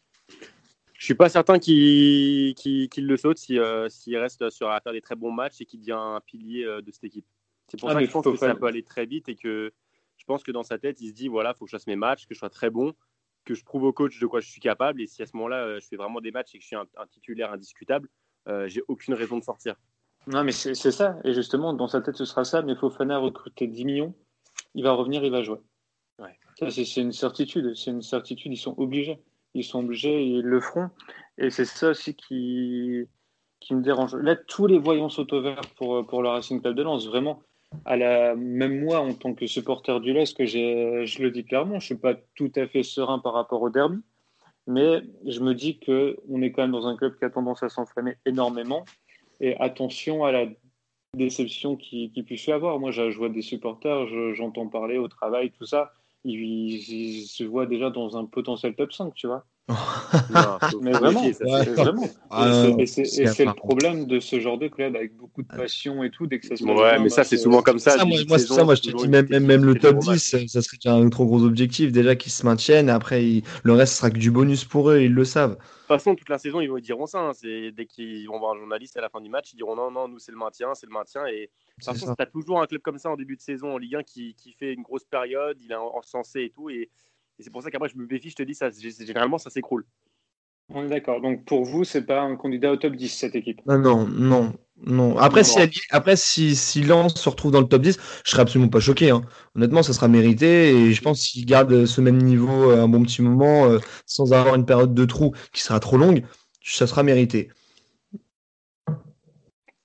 [SPEAKER 3] Je suis pas certain qu'il le saute s'il si, reste sur à faire des très bons matchs et qu'il devient un pilier euh, de cette équipe. C'est pour ah, ça que je pense que ça peut aller très vite et que je pense que dans sa tête, il se dit voilà, il faut que je fasse mes matchs, que je sois très bon, que je prouve au coach de quoi je suis capable. Et si à ce moment-là, euh, je fais vraiment des matchs et que je suis un, titulaire indiscutable, euh, j'ai aucune raison de sortir.
[SPEAKER 1] Non, mais c'est ça. Et justement, dans sa tête, ce sera ça. Mais Fofana a recruté 10 millions. Il va revenir, il va jouer. Ouais. C'est une certitude. C'est une certitude. Ils sont obligés. Ils sont obligés, ils le feront. Et c'est ça aussi qui, qui me dérange. Là, tous les voyants sautent au vert pour, pour le Racing Club de Lens. Vraiment, à la, même moi, en tant que supporter du LOSC, que je le dis clairement, je ne suis pas tout à fait serein par rapport au derby, mais je me dis qu'on est quand même dans un club qui a tendance à s'enflammer énormément. Et attention à la déception qu'il qui puisse y avoir. Moi, je vois des supporters, j'entends parler au travail, tout ça. ils, se voient déjà dans un potentiel top 5, tu vois mais vraiment, vraiment. Ah, et c'est le problème de ce genre de club avec beaucoup de passion et tout. Dès que ça se
[SPEAKER 3] ouais, mais ça, c'est souvent comme ça.
[SPEAKER 2] moi, moi, je te dis, même, même, le top 10, ça serait un trop gros objectif. Déjà qu'ils se maintiennent, après, le reste sera que du bonus pour eux, ils le savent. De
[SPEAKER 3] toute façon, toute la saison, ils, vont, ils diront ça. Hein. Dès qu'ils vont voir un journaliste à la fin du match, ils diront non, non, nous, c'est le maintien, c'est le maintien. Et de toute façon, tu as toujours un club comme ça en début de saison en Ligue 1 qui, qui fait une grosse période, il est encensé et tout. Et et c'est pour ça qu'après, je me méfie, je te dis, ça, généralement, ça s'écroule.
[SPEAKER 1] On est d'accord. Donc pour vous, c'est pas un candidat au top 10, cette équipe?
[SPEAKER 2] Non, non, non. non. Après, si, après si, si Lens se retrouve dans le top 10, je serais absolument pas choqué. Hein. Honnêtement, ça sera mérité. Et je pense qu'il garde ce même niveau euh, un bon petit moment, euh, sans avoir une période de trou qui sera trop longue, ça sera mérité.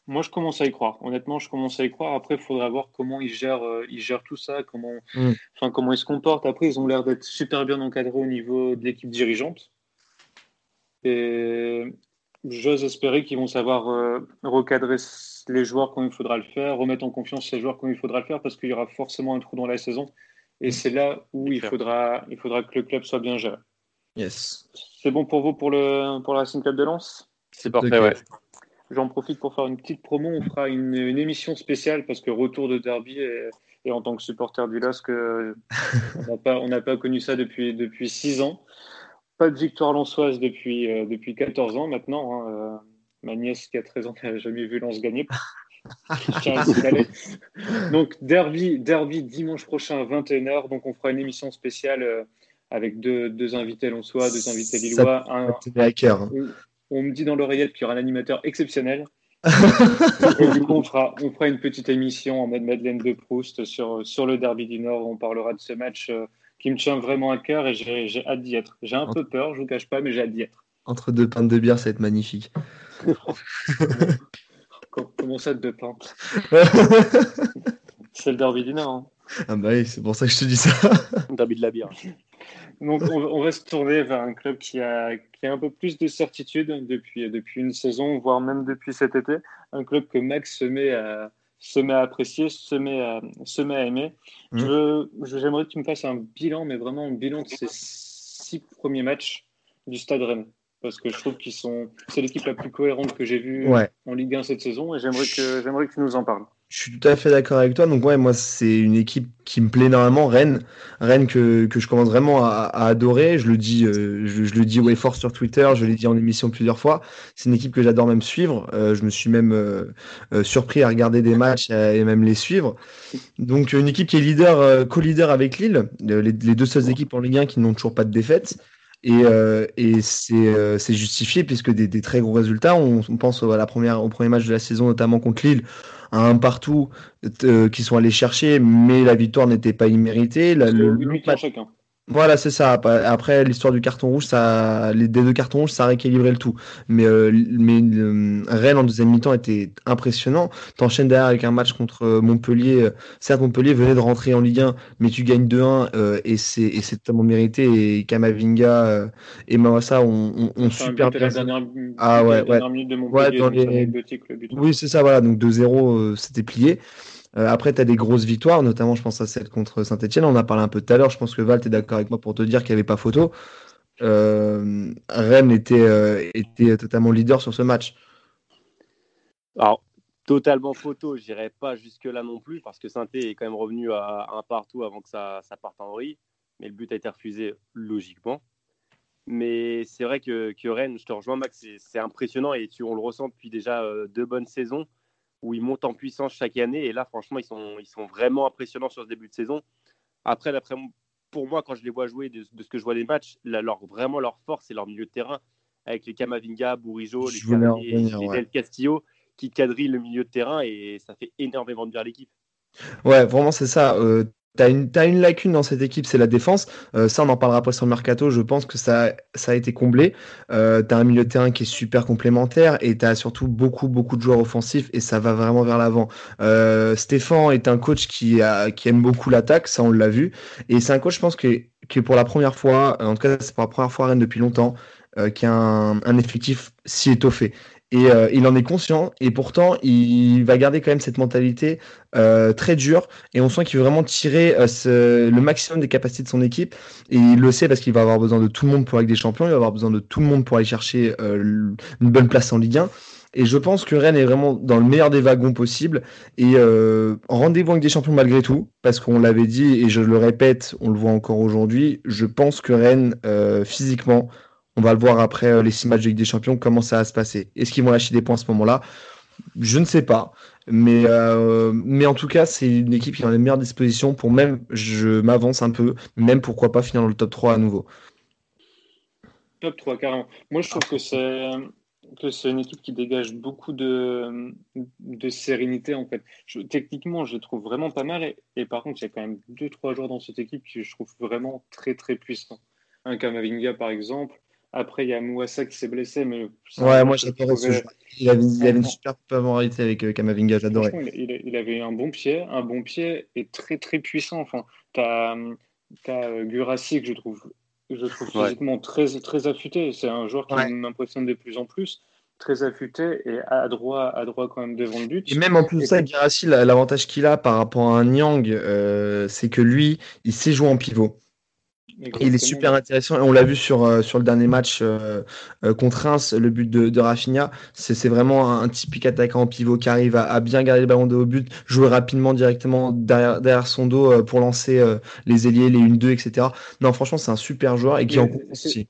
[SPEAKER 1] Moi, je commence à y croire. Honnêtement, je commence à y croire. Après, il faudra voir comment ils gèrent, euh, ils gèrent tout ça, comment, mm. enfin, comment ils se comportent. Après, ils ont l'air d'être super bien encadrés au niveau de l'équipe dirigeante. Et j'ose espérer qu'ils vont savoir euh, recadrer les joueurs quand il faudra le faire, remettre en confiance les joueurs quand il faudra le faire, parce qu'il y aura forcément un trou dans la saison. Et c'est là où il faudra, il faudra que le club soit bien géré.
[SPEAKER 2] Yes.
[SPEAKER 1] C'est bon pour vous pour le, pour la Racing Club de Lens?
[SPEAKER 3] C'est parfait, ouais.
[SPEAKER 1] J'en profite pour faire une petite promo. On fera une, émission spéciale parce que retour de derby et, en tant que supporter du LOSC, on n'a pas, connu ça depuis, depuis six ans. Pas de victoire lançoise depuis, euh, depuis 14 ans maintenant. Hein. Euh, ma nièce qui a 13 ans n'a jamais vu Lens gagner. donc, derby, derby dimanche prochain à 21h. Donc, on fera une émission spéciale euh, avec deux, deux invités lonsois, deux invités lillois. Un,
[SPEAKER 2] hein.
[SPEAKER 1] On, me dit dans l'oreillette qu'il y aura un animateur exceptionnel. et du coup, on fera, on fera une petite émission en mode Madeleine de Proust sur, sur le derby du Nord. On parlera de ce match euh, qui me tient vraiment à cœur et j'ai hâte d'y être. J'ai un peu peur, je vous cache pas, mais j'ai hâte d'y être.
[SPEAKER 2] Entre deux pintes de bière, ça va être magnifique.
[SPEAKER 1] Comment ça, deux pintes? C'est le derby du Nord. Hein.
[SPEAKER 2] Ah bah oui, c'est pour ça que je te dis ça.
[SPEAKER 3] derby de la bière.
[SPEAKER 1] Donc on, va se tourner vers un club qui a, qui a un peu plus de certitude depuis, depuis une saison, voire même depuis cet été. Un club que Max se met à, se met à apprécier, se met à, se met à aimer. Mmh. J'aimerais que tu me fasses un bilan, mais vraiment un bilan de ces six premiers matchs du Stade Rennes parce que je trouve qu'ils sont, c'est l'équipe la plus cohérente que j'ai vue en Ligue 1 cette saison et j'aimerais que, j'aimerais que tu nous en parles.
[SPEAKER 2] Je suis tout à fait d'accord avec toi. Donc ouais, moi c'est une équipe qui me plaît énormément, Rennes, Rennes que, que je commence vraiment à, adorer. Je le dis, euh, je, le dis ouais fort sur Twitter, je l'ai dit en émission plusieurs fois. C'est une équipe que j'adore même suivre. Euh, je me suis même euh, surpris à regarder des matchs et même les suivre. Donc une équipe qui est leader, co-leader avec Lille, les, deux seules équipes en Ligue 1 qui n'ont toujours pas de défaite. Et, euh, et euh, c'est justifié puisque des, très gros résultats. On, pense la première, au premier match de la saison, notamment contre Lille, à un partout euh, qui sont allés chercher, mais la victoire n'était pas imméritée. Le, le, le chacun. Voilà, c'est ça. Après, l'histoire du carton rouge, ça, les deux cartons rouges, ça a rééquilibré le tout. Mais, euh, mais euh, Rennes en deuxième mi-temps était impressionnant. T'enchaînes derrière avec un match contre euh, Montpellier. Certes, Montpellier venait de rentrer en Ligue 1, mais tu gagnes 2-1 et c'est et c'est totalement mérité. Et Kamavinga et Mawassa ont, ont, super
[SPEAKER 1] bien. Dernière, ah ouais, ouais. De ouais, les... le but.
[SPEAKER 2] Oui, c'est ça. Voilà, donc 2-0, c'était plié. Euh, après, tu as des grosses victoires, notamment, je pense à celle contre Saint-Etienne. On en a parlé un peu tout à l'heure. Je pense que Val, tu es d'accord avec moi pour te dire qu'il n'y avait pas photo. Euh, Rennes était, euh, était totalement leader sur ce match.
[SPEAKER 3] Alors, totalement photo, je n'irai pas jusque-là non plus, parce que saint est quand même revenu à un partout avant que ça, ça parte en vrille. Mais le but a été refusé logiquement. Mais c'est vrai que, que, Rennes, je te rejoins Max, c'est impressionnant et tu, on le ressent depuis déjà deux bonnes saisons où ils montent en puissance chaque année. Et là, franchement, ils sont, ils sont vraiment impressionnants sur ce début de saison. Après, pour moi, quand je les vois jouer, de, ce que je vois des matchs, leur, vraiment leur force, c'est leur milieu de terrain, avec les Camavinga, Bourigeau, les, les, Castillo, qui quadrillent le milieu de terrain et ça fait énormément de bien l'équipe.
[SPEAKER 2] Ouais, vraiment, c'est ça. Euh, T'as une, as une lacune dans cette équipe, c'est la défense. Euh, ça, on en parlera après sur le mercato. Je pense que ça, ça a été comblé. Euh, tu as un milieu de terrain qui est super complémentaire et tu as surtout beaucoup, beaucoup de joueurs offensifs et ça va vraiment vers l'avant. Euh, Stéphane est un coach qui, a, qui aime beaucoup l'attaque, ça on l'a vu. Et c'est un coach, je pense, que, que pour la première fois, en tout cas, c'est pour la première fois à Rennes depuis longtemps, qui a un effectif si étoffé. Et euh, il en est conscient, et pourtant, il va garder quand même cette mentalité euh, très dure. Et on sent qu'il veut vraiment tirer euh, le maximum des capacités de son équipe. Et il le sait parce qu'il va avoir besoin de tout le monde pour avec des champions, il va avoir besoin de tout le monde pour aller chercher une bonne place en Ligue 1. Et je pense que Rennes est vraiment dans le meilleur des wagons possible. Et en rendez-vous avec des champions malgré tout, parce qu'on l'avait dit, et je le répète, on le voit encore aujourd'hui, je pense que Rennes, physiquement, on va le voir après euh, les six matchs de Ligue des Champions, comment ça va se passer. Est-ce qu'ils vont lâcher des points à ce moment-là? Je ne sais pas. Mais, euh, mais en tout cas, c'est une équipe qui est dans les meilleures dispositions pour même, je m'avance un peu, même pourquoi pas finir dans le top 3 à nouveau.
[SPEAKER 1] Top 3, carrément. Moi, je trouve que c'est que c'est une équipe qui dégage beaucoup de, de sérénité en fait. techniquement, je trouve vraiment pas mal et, par contre, il y a quand même deux trois joueurs dans cette équipe que je trouve vraiment très très puissants. Un Kamavinga par exemple, après, il y a Mouassa qui s'est blessé. Mais
[SPEAKER 2] ouais, moi j'adorais ce jeu. Il avait, il avait une super popularité avec euh, Kamavinga, j'adorais.
[SPEAKER 1] Il, il, avait un bon pied, un bon pied et très très puissant. Enfin, tu as, as Gurassi que je trouve, je trouve physiquement très, très affûté. C'est un joueur qui m'impressionne de plus en plus très affûté et adroit, adroit quand même devant le but.
[SPEAKER 2] Et même en plus de ça, Gurassi, l'avantage qu'il a par rapport à un Nyang, euh, c'est que lui, il sait jouer en pivot. Il est super intéressant. On l'a vu sur, euh, sur le dernier match euh, euh, contre Reims, le but de, de Rafinha. C'est vraiment un, typique attaquant en pivot qui arrive à, bien garder le ballon de haut but, jouer rapidement directement derrière, derrière son dos pour lancer les ailiers, les 1-2, etc. Non, franchement, c'est un super joueur et qui en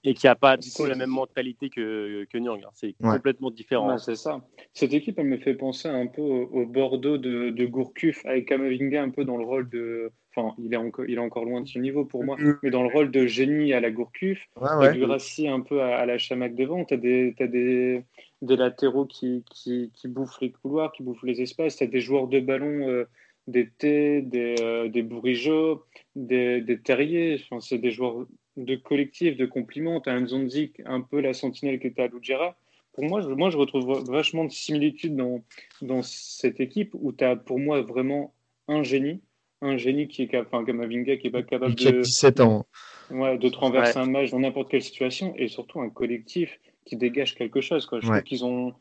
[SPEAKER 3] Et qui n'a pas du tout la même mentalité que, que Nyang. Hein. C'est complètement différent.
[SPEAKER 1] c'est ça. Cette équipe, elle me fait penser un peu au, Bordeaux de, de Gourcuff avec Kamavinga un peu dans le rôle de il est, encore, il est encore loin de ce niveau pour moi, mm. mais dans le rôle de génie à la Gourcuff, ouais, du Rassi un peu à, la Chamac devant, tu as, des, des, des, latéraux qui, qui, qui, bouffent les couloirs, qui bouffent les espaces, tu as des joueurs de ballon, euh, des T, des, euh, des Bourigeaux, des, des Terriers, enfin, c'est des joueurs de collectif, de compliments. Tu as un Zonzik, un peu la sentinelle qui était à Lugera. Pour moi, je, moi, je retrouve vachement de similitudes dans, dans cette équipe où tu as pour moi vraiment un génie un génie qui est capable, comme Avinga, qui est pas capable
[SPEAKER 2] de. 17 ans.
[SPEAKER 1] Ouais, de renverser un match dans n'importe quelle situation et surtout un collectif qui dégage quelque chose. Quoi. Je trouve qu'ils ont,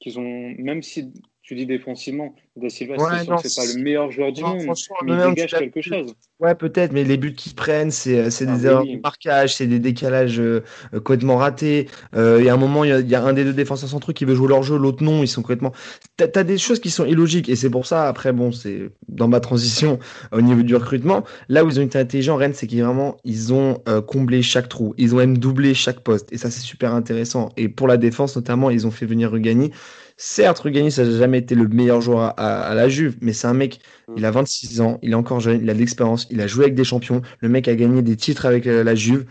[SPEAKER 1] qu'ils ont, même si tu dis défensivement, Da Silva, c'est pas le meilleur joueur du monde, mais il dégage quelque chose.
[SPEAKER 2] Ouais, peut-être, mais les buts qu'ils prennent, c'est euh, ah des erreurs de marquage, c'est des décalages euh, euh, complètement ratés. Il y a un moment, il y, a un des deux défenseurs centraux qui veut jouer leur jeu, l'autre non, ils sont complètement. T'as as des choses qui sont illogiques, et c'est pour ça, après, bon, c'est dans ma transition au niveau du recrutement, là où ils ont été intelligents, Rennes, c'est qu'ils vraiment, ils ont comblé chaque trou, ils ont même doublé chaque poste, et ça, c'est super intéressant. Et pour la défense, notamment, ils ont fait venir Rugani. Certes, Rugani, ça n'a jamais été le meilleur joueur à, la Juve, mais c'est un mec, mm. il a 26 ans, il est encore jeune, il a de l'expérience, il a joué avec des champions, le mec a gagné des titres avec euh, la Juve.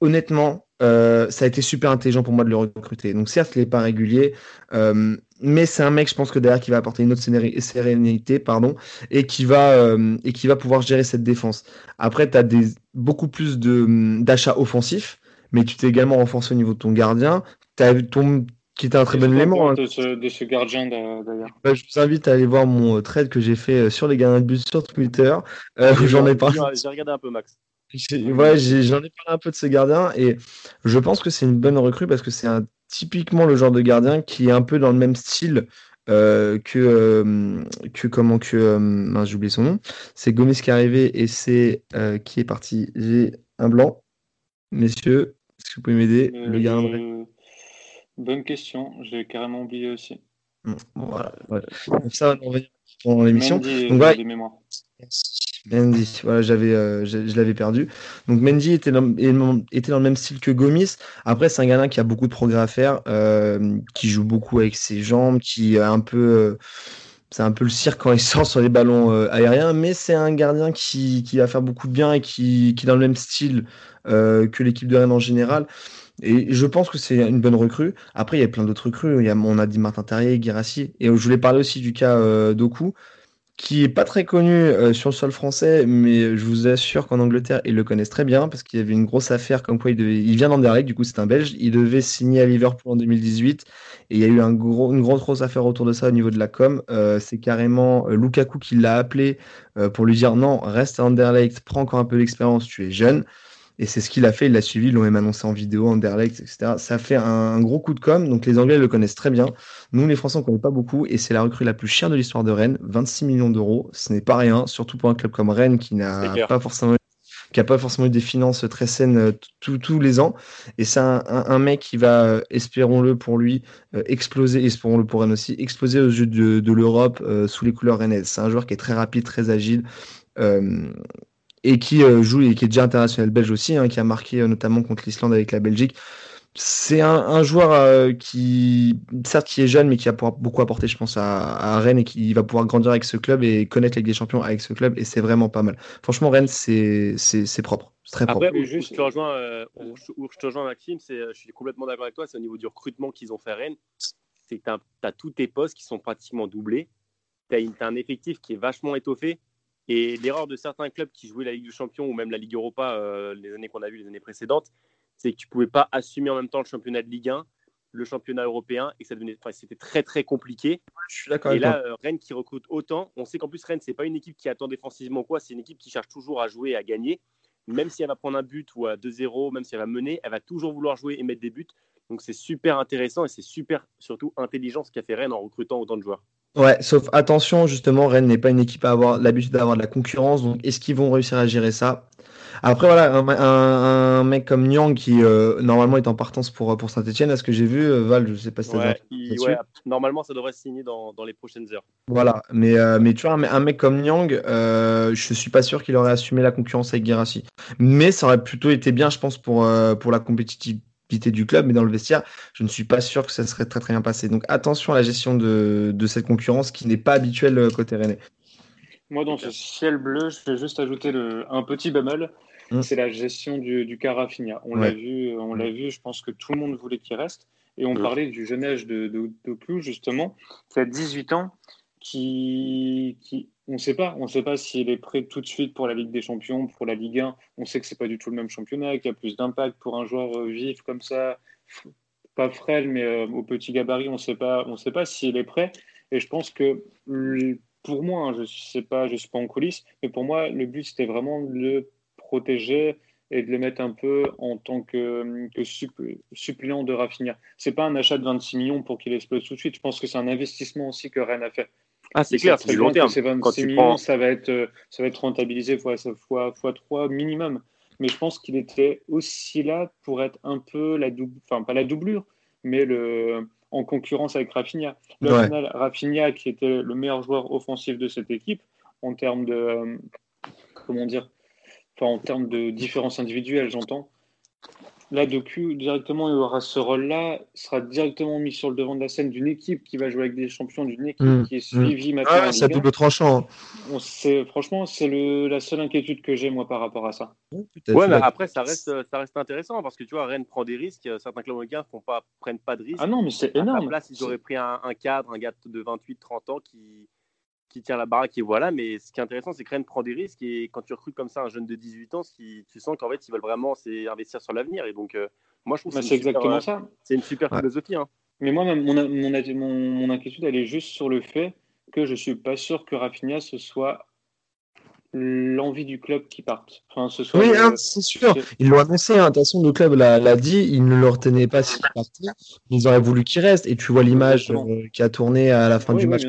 [SPEAKER 2] Honnêtement, euh, ça a été super intelligent pour moi de le recruter. Donc certes, il n'est pas régulier, euh, mais c'est un mec, je pense que derrière, qui va apporter une autre sérénité, pardon, et qui va et qui va pouvoir gérer cette défense. Après, tu as des, beaucoup plus d'achats offensifs, mais tu t'es également renforcé au niveau de ton gardien. As ton, qui était un très bon élément.
[SPEAKER 1] Hein. De, ce, gardien d'ailleurs.
[SPEAKER 2] Bah, je vous invite à aller voir mon euh, trade que j'ai fait euh, sur les gardiens de but sur Twitter. Euh, j'en ai parlé.
[SPEAKER 3] J'ai regardé un peu Max.
[SPEAKER 2] Ouais, j'en ai, parlé un peu de ce gardien et je pense que c'est une bonne recrue parce que c'est typiquement le genre de gardien qui est un peu dans le même style que, que comment que j'ai oublié son nom. C'est Gomez qui est arrivé et c'est qui est parti. J'ai un blanc, messieurs. Est-ce que vous pouvez m'aider Le gardien.
[SPEAKER 1] Bonne question, j'ai carrément oublié aussi.
[SPEAKER 2] voilà, ça, on va dans l'émission.
[SPEAKER 1] Mendy, Donc, ouais,
[SPEAKER 2] Mendy, voilà, j'avais, euh, je, l'avais perdu. Donc Mendy était dans, était dans le même style que Gomis. Après, c'est un gardien qui a beaucoup de progrès à faire, euh, qui joue beaucoup avec ses jambes, qui a un peu, euh, c'est un peu le cirque quand il sort sur les ballons aériens, mais c'est un gardien qui, qui, va faire beaucoup de bien et qui, qui est dans le même style que l'équipe de Rennes en général. Et je pense que c'est une bonne recrue. Après, il y a plein d'autres recrues. Il y a, on a dit Martin Terrier, Guérassi. Et je voulais parler aussi du cas euh, Doku, qui est pas très connu euh, sur le sol français, mais je vous assure qu'en Angleterre, ils le connaissent très bien parce qu'il y avait une grosse affaire comme quoi il, devait, il vient d'Anderlecht, du coup c'est un Belge. Il devait signer à Liverpool en 2018 et il y a eu une grosse, grosse affaire autour de ça au niveau de la com. Euh, c'est carrément Lukaku qui l'a appelé pour lui dire non, reste à Anderlecht, prends encore un peu d'expérience, tu es jeune. Et c'est ce qu'il a fait, il l'a suivi, ils l'ont même annoncé en vidéo, Anderlecht, etc. Ça fait un, gros coup de com, donc les Anglais le connaissent très bien. Nous, les Français, on ne connaît pas beaucoup, et c'est la recrue la plus chère de l'histoire de Rennes, 26 millions d'euros. Ce n'est pas rien, surtout pour un club comme Rennes qui n'a pas forcément qui a pas forcément eu des finances très saines euh, tous les ans. Et c'est un, mec qui va, euh, espérons-le pour lui, euh, exploser, espérons-le pour Rennes aussi, exploser aux yeux de, l'Europe sous les couleurs rennaises. C'est un joueur qui est très rapide, très agile et qui euh, joue et qui est déjà international belge aussi, hein, qui a marqué euh, notamment contre l'Islande avec la Belgique. C'est un, joueur euh, qui, certes, qui est jeune, mais qui a beaucoup apporté, je pense, à, Rennes et qui va pouvoir grandir avec ce club et connaître les des Champions avec ce club. Et c'est vraiment pas mal. Franchement, Rennes, c'est propre. C'est très propre.
[SPEAKER 3] Après, juste, je te rejoins, où je te rejoins, Maxime, je suis complètement d'accord avec toi. C'est au niveau du recrutement qu'ils ont fait à Rennes. C'est que tu as, tous tes postes qui sont pratiquement doublés. Tu as, un effectif qui est vachement étoffé. Et l'erreur de certains clubs qui jouaient la Ligue des Champions ou même la Ligue Europa euh, les années qu'on a vues les années précédentes, c'est que tu pouvais pas assumer en même temps le championnat de Ligue 1, le championnat européen, et ça devenait, c'était très très compliqué.
[SPEAKER 2] Je suis d'accord.
[SPEAKER 3] Et là, euh, Rennes qui recrute autant, on sait qu'en plus Rennes c'est pas une équipe qui attend défensivement quoi, c'est une équipe qui cherche toujours à jouer et à gagner. Même si elle va prendre un but ou à 2-0, même si elle va mener, elle va toujours vouloir jouer et mettre des buts. Donc c'est super intéressant et c'est super surtout intelligent ce qu'a fait Rennes en recrutant autant de joueurs.
[SPEAKER 2] Ouais, sauf attention, justement, Rennes n'est pas une équipe à avoir l'habitude d'avoir de la concurrence. Donc, est-ce qu'ils vont réussir à gérer ça? Après, voilà, un, mec comme Nyang qui euh, normalement est en partance pour, pour Saint-Etienne, à ce que j'ai vu, euh, Val, je sais pas si tu
[SPEAKER 3] ouais, ouais, Normalement, ça devrait se signer dans, dans, les prochaines heures.
[SPEAKER 2] Voilà, mais, euh, mais tu vois, un, mec comme Nyang, je suis pas sûr qu'il aurait assumé la concurrence avec Guérassi. Mais ça aurait plutôt été bien, je pense, pour, pour la compétitivité du club, mais dans le vestiaire, je ne suis pas sûr que ça serait très très bien passé. Donc attention à la gestion de, de cette concurrence qui n'est pas habituelle côté Rennais.
[SPEAKER 1] Moi, dans ce ciel bleu, je vais juste ajouter le, un petit bémol. Mm. C'est la gestion du, du Carafinha. On l'a vu, on l'a vu. Je pense que tout le monde voulait qu'il reste. Et on mm. parlait du jeune âge de, de, de Clou, justement, qui a 18 ans, qui, qui on ne sait pas. On ne sait pas s'il est prêt tout de suite pour la Ligue des Champions, pour la Ligue 1. On sait que c'est pas du tout le même championnat, qu'il y a plus d'impact pour un joueur euh, vif comme ça, pas frêle, mais euh, au petit gabarit. On ne sait pas. S'il est prêt. Et je pense que pour moi, hein, je ne sais pas, je suis pas en coulisses, mais pour moi, le but c'était vraiment de le protéger et de le mettre un peu en tant que, que suppléant de Rafinha. C'est pas un achat de 26 millions pour qu'il explose tout de suite. Je pense que c'est un investissement aussi que Rennes a fait.
[SPEAKER 3] Ah, c'est clair, c'est du long terme.
[SPEAKER 1] Ces 26 millions, ça va être, ça va être rentabilisé fois, fois, fois 3 minimum. Mais je pense qu'il était aussi là pour être un peu la double, enfin pas la doublure, mais le, en concurrence avec Rafinha. Le final, Rafinha, qui était le meilleur joueur offensif de cette équipe, en termes de, euh, comment dire, enfin, en termes de différence individuelle, j'entends. Là, Doku, directement, il aura ce rôle-là, sera directement mis sur le devant de la scène d'une équipe qui va jouer avec des champions, d'une équipe
[SPEAKER 2] mmh,
[SPEAKER 1] qui est suivie
[SPEAKER 2] mmh. maintenant. Ah, c'est double tranchant.
[SPEAKER 1] On franchement, c'est la seule inquiétude que j'ai, moi, par rapport à ça.
[SPEAKER 3] Ouais, mais après, ça reste, ça reste intéressant parce que tu vois, Rennes prend des risques. Certains clubs américains ne pas, prennent pas de risques.
[SPEAKER 1] Ah non, mais c'est énorme. À la
[SPEAKER 3] place, ils auraient pris un, un cadre, un gars de 28-30 ans qui qui tient la baraque et voilà. Mais ce qui est intéressant, c'est que Rennes prend des risques et quand tu recrutes comme ça un jeune de 18 ans, tu sens qu'en fait, ils veulent vraiment investir sur l'avenir. Et donc, euh, moi, je trouve
[SPEAKER 1] que c'est exactement ça.
[SPEAKER 3] Euh, c'est une super philosophie. Hein.
[SPEAKER 1] Mais moi, mon, mon, mon, inquiétude, elle est juste sur le fait que je suis pas sûr que Rafinha se soit l'envie du club qui parte. Enfin, ce
[SPEAKER 2] oui, hein, c'est sûr. Ils l'ont annoncé. Hein. De toute façon, le club l'a dit. Ils ne le retenaient pas s'il partait. Ils auraient voulu qu'il reste. Et tu vois l'image euh, qui a tourné à la fin du match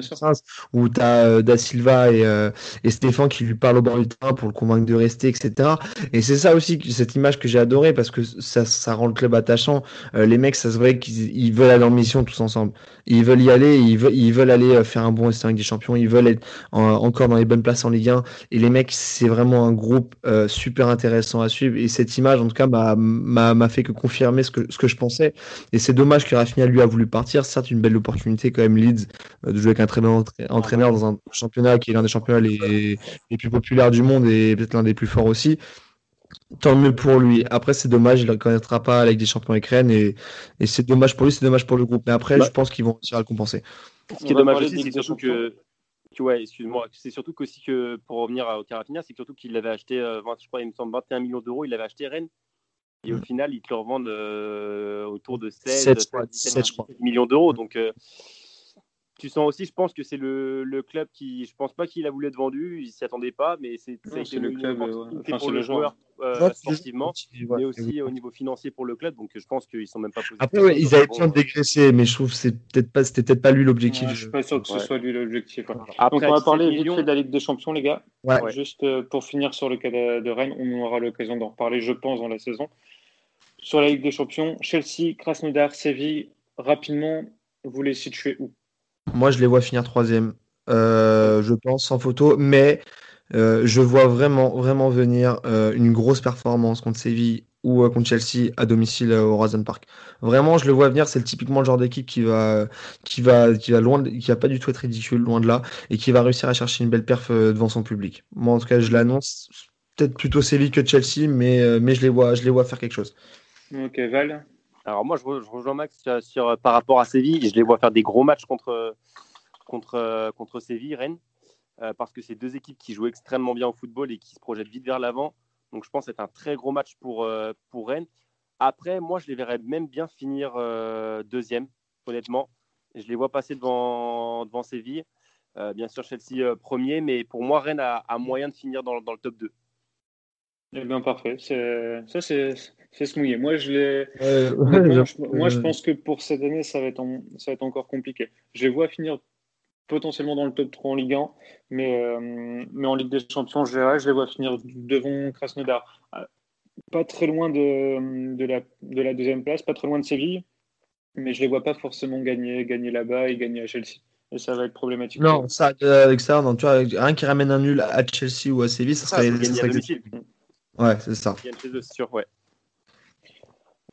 [SPEAKER 2] où tu as euh, Da Silva et, euh, et, Stéphane qui lui parlent au bord du terrain pour le convaincre de rester, etc. Et c'est ça aussi, cette image que j'ai adorée parce que ça, ça rend le club attachant. les mecs, ça se voit qu'ils veulent aller en mission tous ensemble. Ils veulent y aller. Ils veulent, ils veulent aller faire un bon avec des champions. Ils veulent être encore dans les bonnes places en Ligue 1. Et les mecs, c'est vraiment un groupe euh, super intéressant à suivre. Et cette image, en tout cas, m'a fait que confirmer ce que, ce que je pensais. Et c'est dommage que Rafinha lui a voulu partir. Certes, une belle opportunité quand même, Leeds, euh, de jouer avec un très bon entraîneur dans un championnat qui est l'un des championnats les, les plus populaires du monde et peut-être l'un des plus forts aussi tant mieux pour lui. Après, c'est dommage, il ne reconnaîtra pas avec des champions et, et c'est dommage pour lui, c'est dommage pour le groupe. Mais après, bah je pense qu'ils vont réussir à le compenser.
[SPEAKER 3] Ce qui est dommage aussi, c'est surtout que ouais, excuse-moi, c'est surtout qu'aussi que pour revenir au Carafinha, c'est surtout qu'il l'avait acheté, euh, je crois, il me semble 21 millions d'euros, il l'avait acheté Rennes. Et au mm. final, ils te le revendent euh, autour de 16, 7, 17, millions d'euros. Donc, euh, tu sens aussi, je pense que c'est le, le, club qui, je pense pas qu'il a voulu être vendu, il s'y attendait pas, mais c'est
[SPEAKER 1] le club
[SPEAKER 3] enfin, pour le, joueur euh, sportivement, mais aussi au niveau financier pour le club. Donc je pense qu'ils sont même pas.
[SPEAKER 2] Après, ouais, ils avaient besoin de dégraisser, mais je trouve que c'est peut-être pas, c'était peut-être pas lui l'objectif.
[SPEAKER 1] je suis pas sûr que ce soit lui l'objectif. Après, on va parler vite fait de la Ligue des Champions, les gars. Juste euh, pour finir sur le cas de, Rennes, on aura l'occasion d'en reparler, je pense, dans la saison. Sur la Ligue des Champions, Chelsea, Krasnodar, Séville, rapidement, vous les situez où?
[SPEAKER 2] Moi, je les vois finir troisième, euh, je pense, sans photo, mais euh, je vois vraiment, vraiment venir euh, une grosse performance contre Séville ou contre Chelsea à domicile au Horizon Park. Vraiment, je le vois venir. C'est typiquement le genre d'équipe qui va, qui va, qui va loin, qui va pas du tout être ridicule, loin de là, et qui va réussir à chercher une belle perf devant son public. Moi, en tout cas, je l'annonce. Peut-être plutôt Séville que Chelsea, mais, mais je les vois, je les vois faire quelque chose.
[SPEAKER 1] Ok, Val?
[SPEAKER 3] Alors moi, je, rejoins Max sur, par rapport à Séville. Je les vois faire des gros matchs contre, contre, contre Séville, Rennes, euh, parce que c'est deux équipes qui jouent extrêmement bien au football et qui se projettent vite vers l'avant. Donc je pense que c'est un très gros match pour, euh, pour Rennes. Après, moi, je les verrais même bien finir euh, deuxième, honnêtement. Je les vois passer devant, devant Séville. bien sûr, Chelsea premier, mais pour moi, Rennes a, moyen de finir dans, dans le top 2.
[SPEAKER 1] Eh bien, parfait. Ça, c'est se mouiller. Moi, je, moi, je, pense que pour cette année, ça va, être ça va être encore compliqué. Je les vois finir potentiellement dans le top 3 en Ligue 1, mais, mais en Ligue des Champions, je, je les vois finir devant Krasnodar. Pas très loin de, de, la, de la deuxième place, pas très loin de Séville, mais je les vois pas forcément gagner, gagner là-bas et gagner à Chelsea. Et ça va être problématique.
[SPEAKER 2] Non, ça, avec ça, non, tu vois, rien qui ramène un nul à Chelsea ou à Séville, ça serait. Ouais, c'est ça.
[SPEAKER 3] sûr, ouais.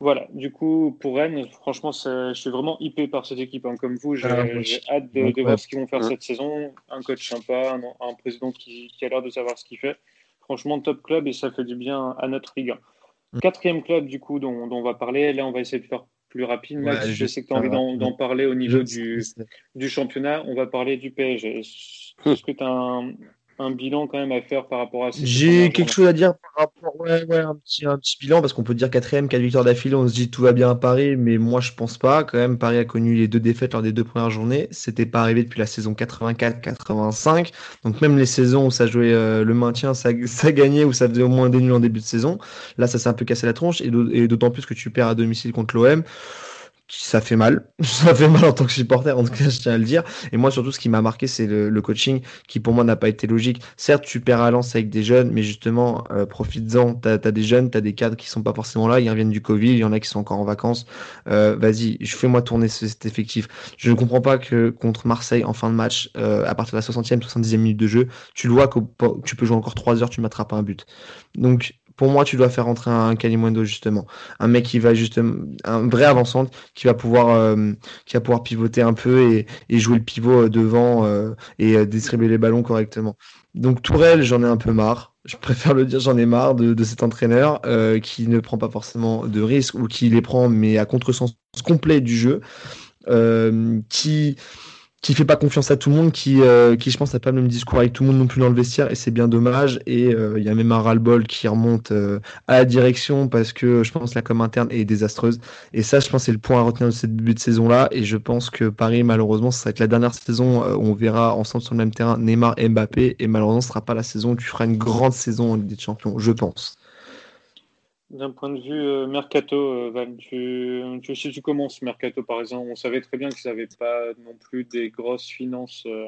[SPEAKER 1] Voilà, du coup, pour Rennes, franchement, je suis vraiment hypé par cette équipe. Hein. Comme vous, j'ai ah, hâte de, voir ce qu'ils vont faire cette saison. Un coach sympa, un, président qui, a l'air de savoir ce qu'il fait. Franchement, top club et ça fait du bien à notre Ligue 1. Quatrième club, du coup, dont, on va parler. Là, on va essayer de faire plus rapide. Max, je, sais que tu as envie d'en parler au niveau du, du, championnat. On va parler du PSG. Est-ce que tu as un, un bilan quand même à faire par rapport à
[SPEAKER 2] ces J'ai quelque chose à dire par rapport, ouais, ouais, un petit, un petit bilan parce qu'on peut dire quatrième, quatre victoires d'affilée, on se dit tout va bien à Paris, mais moi je pense pas. Quand même, Paris a connu les deux défaites lors des deux premières journées. C'était pas arrivé depuis la saison 84-85. Donc même les saisons où ça jouait euh, le maintien, ça, ça gagnait ou ça faisait au moins des nuls en début de saison. Là, ça s'est un peu cassé la tronche et d'autant plus que tu perds à domicile contre l'OM ça fait mal. Ça fait mal en tant que supporter, en tout cas, je tiens à le dire. Et moi, surtout, ce qui m'a marqué, c'est le, coaching qui, pour moi, n'a pas été logique. Certes, tu perds à Lens avec des jeunes, mais justement, euh, profites-en. Tu as, des jeunes, tu as des cadres qui sont pas forcément là. Ils reviennent du Covid, il y en a qui sont encore en vacances. Euh, Vas-y, fais-moi tourner cet effectif. Je ne comprends pas que contre Marseille, en fin de match, euh, à partir de la 60e, 70e minute de jeu, tu le vois que tu peux jouer encore 3 heures, tu pas un but. Donc, pour moi, tu dois faire rentrer un Kalimundo justement, un mec qui va justement, un vrai avançante qui va pouvoir, euh, qui va pouvoir pivoter un peu et, jouer le pivot euh, devant euh, et distribuer les ballons correctement. Donc Tourelle, j'en ai un peu marre. Je préfère le dire, j'en ai marre de, de cet entraîneur qui ne prend pas forcément de risques ou qui les prend mais à contresens complet du jeu, qui qui fait pas confiance à tout le monde, qui, euh, qui je pense n'a pas le même discours avec tout le monde non plus dans le vestiaire, et c'est bien dommage. Et euh, il y a même un ras-le-bol qui remonte euh, à la direction parce que je pense la com interne est désastreuse. Et ça, je pense, c'est le point à retenir de cette début de saison-là. Et je pense que Paris, malheureusement, ça va être la dernière saison où on verra ensemble sur le même terrain Neymar et Mbappé. Et malheureusement, ce sera pas la saison où tu feras une grande saison en Ligue des Champions, je pense.
[SPEAKER 1] D'un point de vue euh, mercato, euh, Val, tu, tu, si tu commences mercato par exemple, on savait très bien qu'ils n'avaient pas non plus des grosses finances. Euh,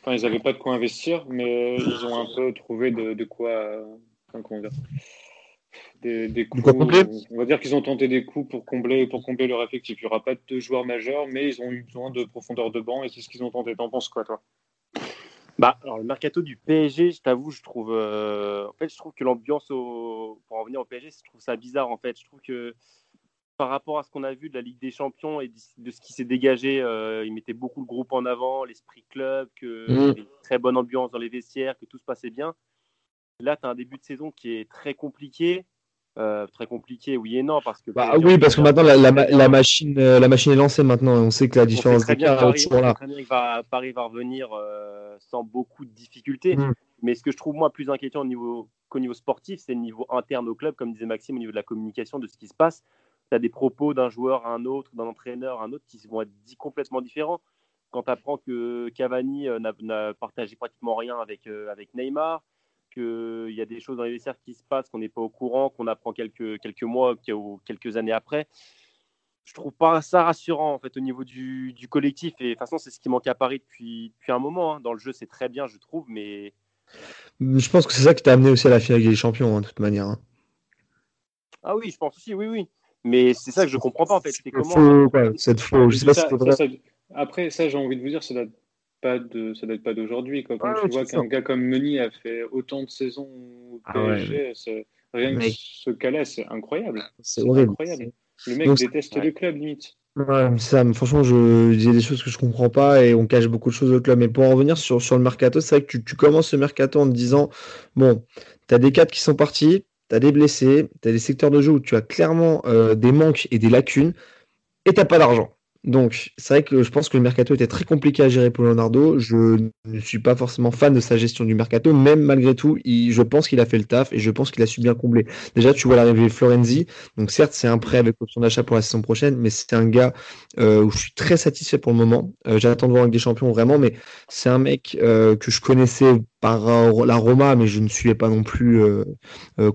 [SPEAKER 1] enfin, ils n'avaient pas de quoi investir, mais ils ont un peu trouvé de, quoi. comment dire des, des coups, on va dire qu'ils ont tenté des coups pour combler, pour combler leur effectif. Il n'y aura pas de joueurs majeurs, mais ils ont eu besoin de profondeur de banc et c'est ce qu'ils ont tenté. T'en penses quoi, toi?
[SPEAKER 3] Bah, alors le mercato du PSG, je t'avoue, je trouve, euh, en fait, je trouve que l'ambiance au... pour en revenir au PSG, je trouve ça bizarre en fait. Je trouve que par rapport à ce qu'on a vu de la Ligue des Champions et de ce qui s'est dégagé, euh, ils mettaient beaucoup le groupe en avant, l'esprit club, que mmh. y avait une très bonne ambiance dans les vestiaires, que tout se passait bien. Là, tu as un début de saison qui est très compliqué. Euh, très compliqué, oui et non, parce que.
[SPEAKER 2] Bah, oui, parce que maintenant la, la, machine, euh, la machine est lancée maintenant. On sait que la différence
[SPEAKER 3] d'écart est toujours là. Va, Paris va revenir euh, sans beaucoup de difficultés. Mm. Mais ce que je trouve moi plus inquiétant au niveau, qu'au niveau sportif, c'est le niveau interne au club, comme disait Maxime, au niveau de la communication, de ce qui se passe. Tu as des propos d'un joueur à un autre, d'un entraîneur à un autre qui vont être dit complètement différents. Quand tu apprends que Cavani n'a partagé pratiquement rien avec, avec Neymar, qu'il y a des choses dans les vestiaires qui se passent, qu'on n'est pas au courant, qu'on apprend quelques, quelques mois ou quelques années après. Je trouve pas ça rassurant en fait au niveau du, du collectif et de toute façon c'est ce qui manque à Paris depuis, depuis un moment. Hein. Dans le jeu c'est très bien je trouve mais
[SPEAKER 2] je pense que c'est ça qui t'a amené aussi à la finale des champions hein, de toute manière. Hein.
[SPEAKER 3] Ah oui je pense aussi oui oui mais c'est ça que je comprends pas en fait. C'est comment
[SPEAKER 2] cette faux. Je sais pas
[SPEAKER 1] si après ça j'ai envie de vous dire c'est pas de, ça date pas d'aujourd'hui. Quand tu vois qu'un gars comme Meunier a fait autant de saisons au ah PSG, rien que ce cas-là, c'est incroyable. C'est incroyable. Le mec déteste le club, limite.
[SPEAKER 2] Ouais, ça, franchement, je, il y a des choses que je comprends pas et on cache beaucoup de choses au club. Mais pour en revenir sur, sur le mercato, c'est vrai que tu, tu, commences ce mercato en te disant bon, tu as des cadres qui sont partis, tu as des blessés, tu as des secteurs de jeu où tu as clairement euh, des manques et des lacunes et tu pas d'argent. Donc, c'est vrai que je pense que le mercato était très compliqué à gérer pour Leonardo. Je ne suis pas forcément fan de sa gestion du mercato, même malgré tout, je pense qu'il a fait le taf et je pense qu'il a su bien combler. Déjà, tu vois l'arrivée de Florenzi. Donc, certes, c'est un prêt avec option d'achat pour la saison prochaine, mais c'est un gars où je suis très satisfait pour le moment. J'attends de voir avec des champions vraiment, mais c'est un mec que je connaissais par la Roma, mais je ne suivais pas non plus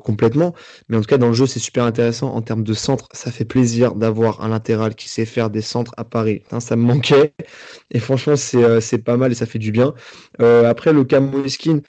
[SPEAKER 2] complètement. Mais en tout cas, dans le jeu, c'est super intéressant. En termes de centre, ça fait plaisir d'avoir un latéral qui sait faire des centres à Paris. ça me manquait. Et franchement, c'est pas mal et ça fait du bien. après, le Moiskin,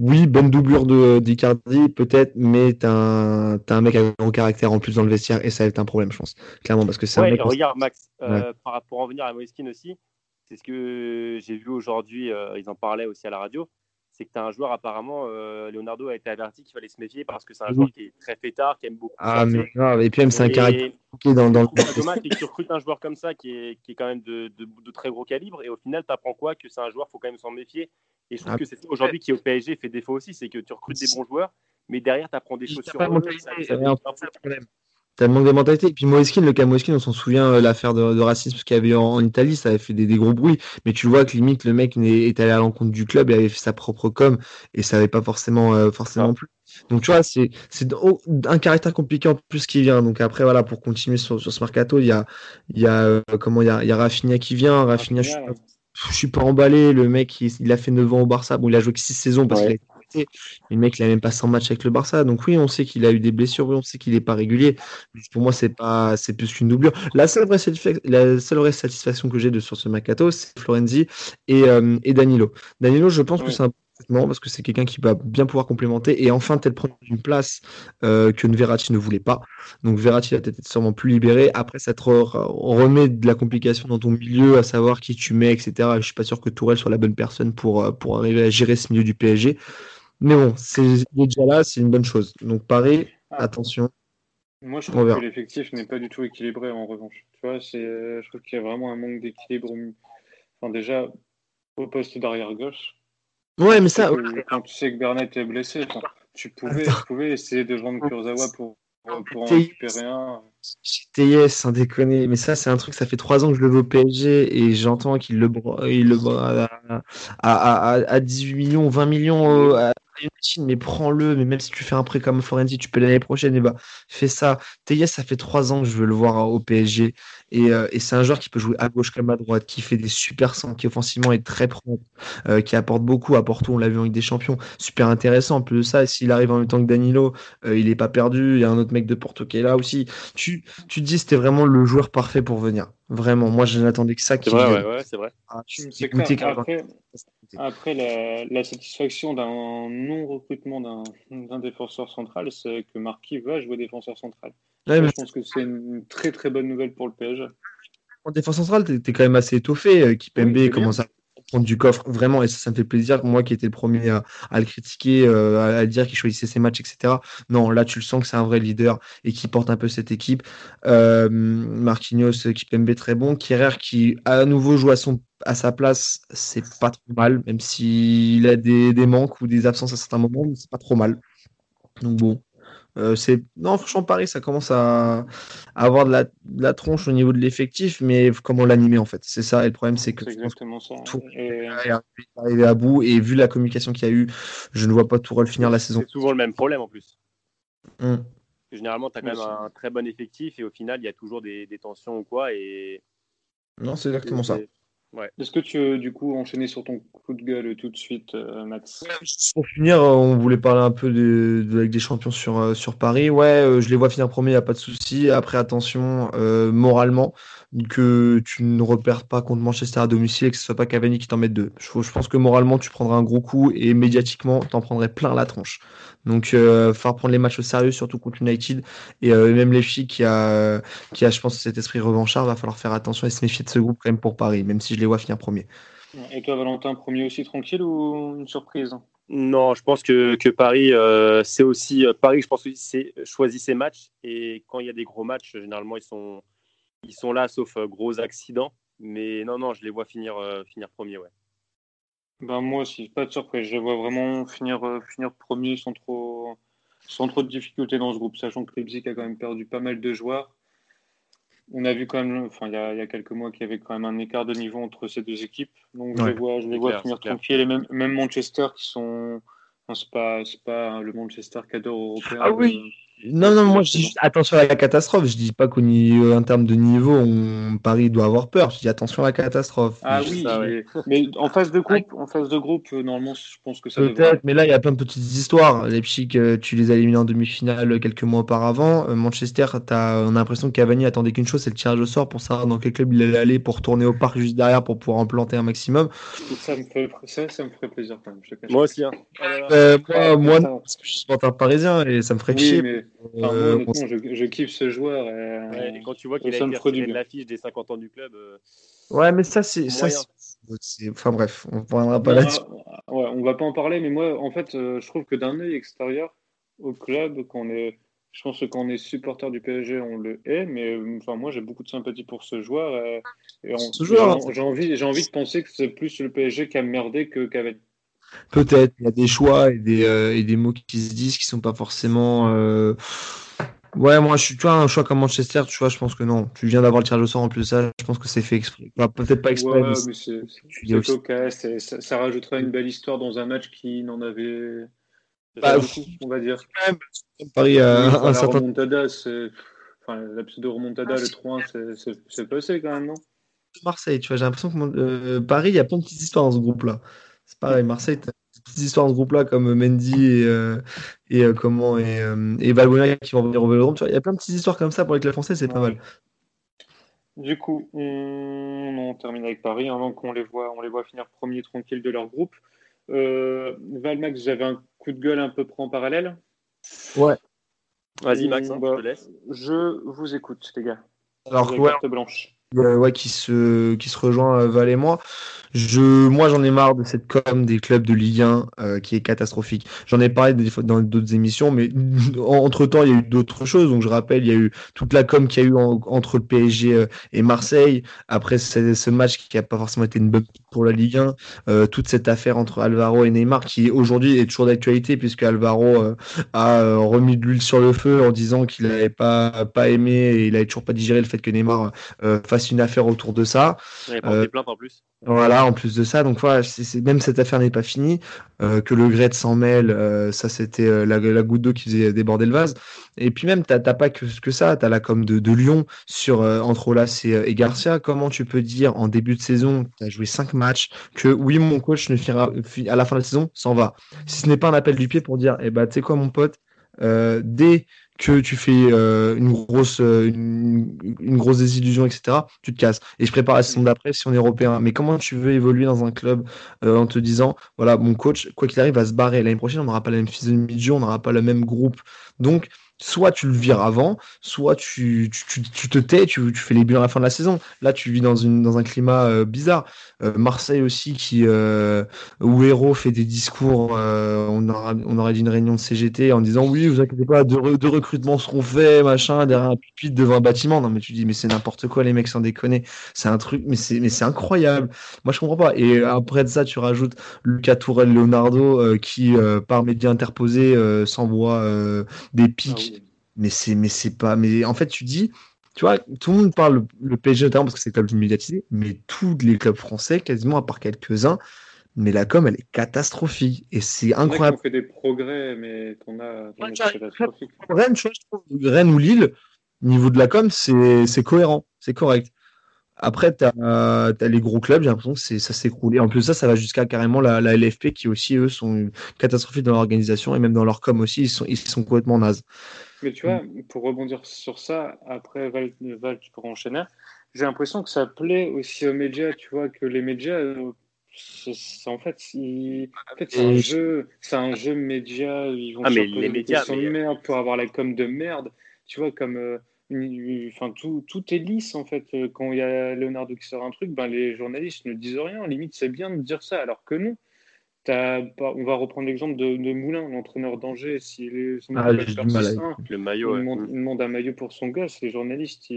[SPEAKER 2] oui, bonne doublure de d'Icardi, peut-être, mais t'as un, as un mec avec un caractère en plus dans le vestiaire et ça va être un problème, je pense. Clairement, parce que c'est un mec.
[SPEAKER 3] Regarde, Max, euh, par rapport à revenir à Moiskin aussi, c'est ce que j'ai vu aujourd'hui, euh, ils en parlaient aussi à la radio, c'est que tu as un joueur, apparemment, euh, Leonardo a été averti qu'il fallait se méfier parce que c'est un joueur qui est très fêtard, qui aime beaucoup.
[SPEAKER 2] Ah, mais grave, et puis même, c'est un caractère dans, dans
[SPEAKER 3] le. dommage, c'est que tu recrutes un joueur comme ça qui est, qui est quand même de, de, de très gros calibre et au final, tu apprends quoi? Que c'est un joueur, faut quand même s'en méfier et je trouve ah. que c'est ça aujourd'hui qui au PSG fait défaut aussi, c'est que tu recrutes des bons joueurs, mais derrière tu apprends des choses sur eux.
[SPEAKER 2] T'as le manque de mentalité. Et puis Moeskin, le cas Moeskin, on s'en souvient, euh, l'affaire de, racisme qu'il y avait en, Italie, ça avait fait des, gros bruits. Mais tu vois que limite, le mec est allé à l'encontre du club, il avait fait sa propre com, et ça n'avait pas forcément, euh, forcément plus. Donc tu vois, c'est un caractère compliqué en plus qui vient. Donc après, voilà, pour continuer sur, ce mercato, il y a, il y a, euh, comment, il y a, il y a Rafinha qui vient. Rafinha, je suis pas emballé. Le mec, il, a fait 9 ans au Barça. Bon, il a joué que 6 saisons parce qu'il a été Le mec, il a même pas 100 matchs avec le Barça. Donc oui, on sait qu'il a eu des blessures. Oui, on sait qu'il est pas régulier. Pour moi, c'est pas, c'est plus qu'une doublure. La seule vraie, la seule vraie satisfaction que j'ai de sur ce Mercato, c'est Florenzi et, euh, et Danilo. Danilo, je pense que c'est un parce que c'est quelqu'un qui va bien pouvoir complémenter et enfin peut-être prendre une place euh, que Verratti ne voulait pas. Donc Verratti va peut-être sûrement plus libéré. Après, ça te remet de la complication dans ton milieu, à savoir qui tu mets, etc. Je suis pas sûr que Tourelle soit la bonne personne pour, euh, pour arriver à gérer ce milieu du PSG. Mais bon, c'est déjà là, c'est une bonne chose. Donc Paris, ah. attention.
[SPEAKER 1] Moi, je trouve que l'effectif n'est pas du tout équilibré en revanche. Tu vois, c'est, je trouve qu'il y a vraiment un manque d'équilibre. Enfin, déjà, au poste d'arrière gauche,
[SPEAKER 2] Ouais, mais ça.
[SPEAKER 1] Quand tu sais que Bernat est blessé, tu pouvais, tu pouvais essayer de vendre Kurzawa pour, pour en récupérer un.
[SPEAKER 2] TIS, sans déconner. Mais ça, c'est un truc, ça fait trois ans que je le veux au PSG et j'entends qu'il le, il le à, à, à, 18 millions, 20 millions à mais prends-le. Mais même si tu fais un prêt comme Florenzi, tu peux l'année prochaine, et bah, fais ça. TIS, ça fait trois ans que je veux le voir au PSG euh, et, c'est un joueur qui peut jouer à gauche comme à droite, qui fait des super centres, qui offensivement est très propre, euh, qui apporte beaucoup à Porto, on l'a vu en Ligue des Champions. Super intéressant. En plus de ça, s'il arrive en même temps que Danilo, euh, il est pas perdu. Il y a un autre mec de Porto qui est là aussi. Tu, tu te dis c'était vraiment le joueur parfait pour venir. Vraiment, moi je n'attendais que ça.
[SPEAKER 3] C'est vrai, ouais, c'est vrai. Ah,
[SPEAKER 1] après, la, satisfaction d'un non-recrutement d'un défenseur central, c'est que Marquis va jouer défenseur central. Je pense que c'est une très très bonne nouvelle pour le PSG.
[SPEAKER 2] En défense centrale, tu es, quand même assez étoffé. Euh, Kipembe commence à prendre du coffre, vraiment, et ça, ça me fait plaisir. Moi qui étais le premier à, le critiquer, euh, à, dire qu'il choisissait ses matchs, etc. Non, là, tu le sens que c'est un vrai leader et qui porte un peu cette équipe. Euh, Marquinhos, Kipembe, très bon. Kierer qui, à nouveau, joue à, son, à sa place, c'est pas trop mal, même s'il a des, des manques ou des absences à certains moments, c'est pas trop mal. Donc bon, euh, c'est non franchement Paris ça commence à, avoir de la, tronche au niveau de l'effectif mais comment l'animer en fait? C'est ça et le problème c'est que
[SPEAKER 1] exactement ça.
[SPEAKER 2] tout est arrivé à bout et vu la communication qu'il y a eu je ne vois pas Tourelle finir la saison.
[SPEAKER 3] c'est souvent le même problème en plus. Hum. généralement tu as quand même un très bon effectif et au final il y a toujours des, des tensions ou quoi et
[SPEAKER 2] non c'est exactement ça
[SPEAKER 1] est-ce que tu veux du coup enchaîner sur ton coup de gueule tout de suite, euh, Max?
[SPEAKER 2] Pour finir, euh, on voulait parler un peu de, de, des Champions sur, euh, sur Paris. Ouais, je les vois finir premier, il n'y a pas de souci. Après, attention, moralement, que tu ne repères pas contre Manchester à domicile et que ce soit pas Cavani qui t'en mette deux. Je, je, pense que moralement, tu prendras un gros coup et médiatiquement, tu en prendrais plein la tronche. Donc, euh, falloir prendre les matchs au sérieux, surtout contre United. Et euh, même les filles qui a, qui a, je pense, cet esprit revanchard, va falloir faire attention et se méfier de ce groupe quand même pour Paris, même si je les vois finir premier.
[SPEAKER 1] Et toi, Valentin, premier aussi tranquille ou une surprise?
[SPEAKER 3] Non, je pense que, que Paris, euh, c'est aussi. Euh, Paris, je pense que c'est choisit ses matchs. Et quand il y a des gros matchs, généralement, ils sont, ils sont là, sauf gros accidents. Mais non, non, je les vois finir, finir premier, ouais.
[SPEAKER 1] Ben moi aussi, pas de surprise. Je vois vraiment finir, euh, finir premier sans trop, sans trop de difficultés dans ce groupe, sachant que Leipzig a quand même perdu pas mal de joueurs. On a vu quand même, enfin, il y a, il y a quelques mois qu'il y avait quand même un écart de niveau entre ces deux équipes. Donc je les vois, je les vois finir tranquille. Et même, même Manchester qui sont. c'est pas, pas le Manchester cadre européen.
[SPEAKER 2] Ah oui! Non, non, moi je dis attention à la catastrophe. Je dis pas qu'en termes de niveau, on... Paris doit avoir peur. Je dis attention à la catastrophe.
[SPEAKER 1] Ah oui, mais, en phase de groupe, en phase de groupe, euh, normalement, je pense que ça.
[SPEAKER 2] Peut-être, mais là il y a plein de petites histoires. Leipzig, euh, tu les as éliminés en demi-finale quelques mois auparavant. Euh, Manchester, as... on a l'impression que Cavani attendait qu'une chose, c'est le tirage au sort pour savoir dans quel club il allait aller pour tourner au parc juste derrière pour pouvoir en planter un maximum.
[SPEAKER 1] Ça me, fait... ça, ça me ferait plaisir quand même.
[SPEAKER 3] Moi aussi. Hein.
[SPEAKER 2] moi, moi parce que je suis supporter parisien et ça me ferait chier. Mais...
[SPEAKER 1] Euh, je, kiffe ce joueur. Et,
[SPEAKER 3] quand tu vois qu'il a été de l'affiche des 50 ans du club. Euh,
[SPEAKER 2] ouais, mais ça, c'est. Enfin bref, on ne parlera pas là-dessus.
[SPEAKER 1] Ouais, on va pas en parler, mais moi, en fait, euh, je trouve que d'un œil extérieur au club, qu'on est. Je pense que quand on est supporter du PSG, on le hait, mais enfin, moi j'ai beaucoup de sympathie pour ce joueur. Et, J'ai envie, j'ai envie de penser que c'est plus le PSG qui a merdé que qu'avec
[SPEAKER 2] Peut-être, il y a des choix et des, euh, et des mots qui se disent qui sont pas forcément. Euh, ouais, moi, je suis, tu vois, un choix comme Manchester, tu vois, je pense que non. Tu viens d'avoir le tirage au sort en plus de ça, je pense que c'est fait exprès. Peut-être pas exprès.
[SPEAKER 1] Ouais, mais c'est ça, ça rajouterait une belle histoire dans un match qui n'en avait. Bah, beaucoup, on va dire.
[SPEAKER 2] Même, Paris a
[SPEAKER 1] oui, un certain. Remontada, enfin, la pseudo remontada, le 3-1, c'est passé quand même, non?
[SPEAKER 2] Marseille, tu vois, j'ai l'impression que euh, Paris, il y a plein de petites histoires dans ce groupe-là. C'est pareil, Marseille, tu as des petites histoires ce groupe-là comme Mendy et, euh, et euh, comment et, euh, et Valbuena qui vont venir au Vélodrome. Il y a plein de petites histoires comme ça pour les clubs français, c'est pas mal.
[SPEAKER 1] Du coup, on, termine avec Paris avant qu'on les voit, on les voit finir premier tranquille de leur groupe. Valmax, j'avais un coup de gueule un peu près en parallèle.
[SPEAKER 2] Ouais.
[SPEAKER 3] Vas-y Max, hein, je te laisse.
[SPEAKER 1] Je vous écoute, les gars.
[SPEAKER 2] Alors, ouais, blanche. Ouais, qui se, qui se rejoint Val et moi. Je, moi, j'en ai marre de cette com des clubs de Ligue 1 euh, qui est catastrophique. J'en ai parlé des, dans d'autres émissions, mais entre temps, il y a eu d'autres choses. Donc, je rappelle, il y a eu toute la com qu'il y a eu entre le PSG euh, et Marseille. Après, c'est ce match qui n'a pas forcément été une bonne pour la Ligue 1. Euh, toute cette affaire entre Alvaro et Neymar qui aujourd'hui est toujours d'actualité puisque Alvaro a remis de l'huile sur le feu en disant qu'il n'avait pas, pas aimé et il n'avait toujours pas digéré le fait que Neymar fasse une affaire autour de ça.
[SPEAKER 3] Il avait plainte en plus.
[SPEAKER 2] Voilà, en plus de ça, donc voilà, même cette affaire n'est pas finie, euh, que le Gret s'en mêle, euh, ça c'était euh, la, goutte d'eau qui faisait déborder le vase. Et puis même, t'as pas que, ça, t'as la com de, Lyon sur entre Olas et, et, Garcia. Comment tu peux dire en début de saison, tu as joué cinq matchs, que oui, mon coach ne finira à la fin de la saison, s'en va. Si ce n'est pas un appel du pied pour dire, eh ben, tu sais quoi, mon pote, dès que tu fais euh, une grosse euh, une, grosse désillusion, etc., tu te casses. Et je prépare la saison d'après si on est européen. Mais comment tu veux évoluer dans un club euh, en te disant, voilà, mon coach, quoi qu'il arrive, va se barrer. L'année prochaine, on n'aura pas la même physionomie de jeu, on n'aura pas le même groupe. Donc, soit tu le vires avant, soit tu, tu, tu te tais, tu, tu, fais les bilans à la fin de la saison. Là, tu vis dans, une, dans un climat euh, bizarre. Euh, Marseille aussi, qui, euh, où Héros fait des discours, on, aura, on aurait dit une réunion de CGT en disant oui, vous inquiétez pas, deux, deux recrutements seront faits, machin, derrière un pupitre devant un bâtiment. Non, mais tu dis, mais c'est n'importe quoi, les mecs, sans déconner. C'est un truc, mais c'est, mais c'est incroyable. Moi, je comprends pas. Et après de ça, tu rajoutes Lucas Tourelle Leonardo, qui, par médias interposés, s'envoie des pics. Mais c'est mais c'est pas mais en fait tu dis tu vois tout le monde parle le PSG notamment parce que c'est le club plus médiatisé mais tous les clubs français quasiment à part quelques-uns mais la com elle est catastrophique et c'est incroyable
[SPEAKER 1] on fait des progrès mais qu'on a,
[SPEAKER 2] Rennes je trouve Rennes ou Lille niveau de la com c'est cohérent c'est correct après, tu as, les gros clubs, j'ai l'impression que ça s'écroule. En plus ça, ça va jusqu'à carrément la, la, LFP qui aussi, eux, sont catastrophiques dans l'organisation et même dans leur com aussi, ils sont, ils sont complètement nazes.
[SPEAKER 1] Mais tu vois, pour rebondir sur ça, après Val, Val tu pourras enchaîner, j'ai l'impression que ça plaît aussi aux médias, tu vois, que les médias, euh, en fait, en fait c'est un jeu, c'est un jeu média, ils vont
[SPEAKER 3] ah, mais les médias
[SPEAKER 1] mais... merde pour avoir la com de merde, tu vois, comme, euh, enfin, tout, tout est lisse, en fait, euh, quand il y a Leonardo qui sort un truc, ben, les journalistes ne disent rien, limite, c'est bien de dire ça, alors que non on va reprendre l'exemple de, Moulin, l'entraîneur d'Angers. Si les,
[SPEAKER 2] ah,
[SPEAKER 3] le maillot,
[SPEAKER 1] il, demande, un maillot pour son gosse. Les journalistes,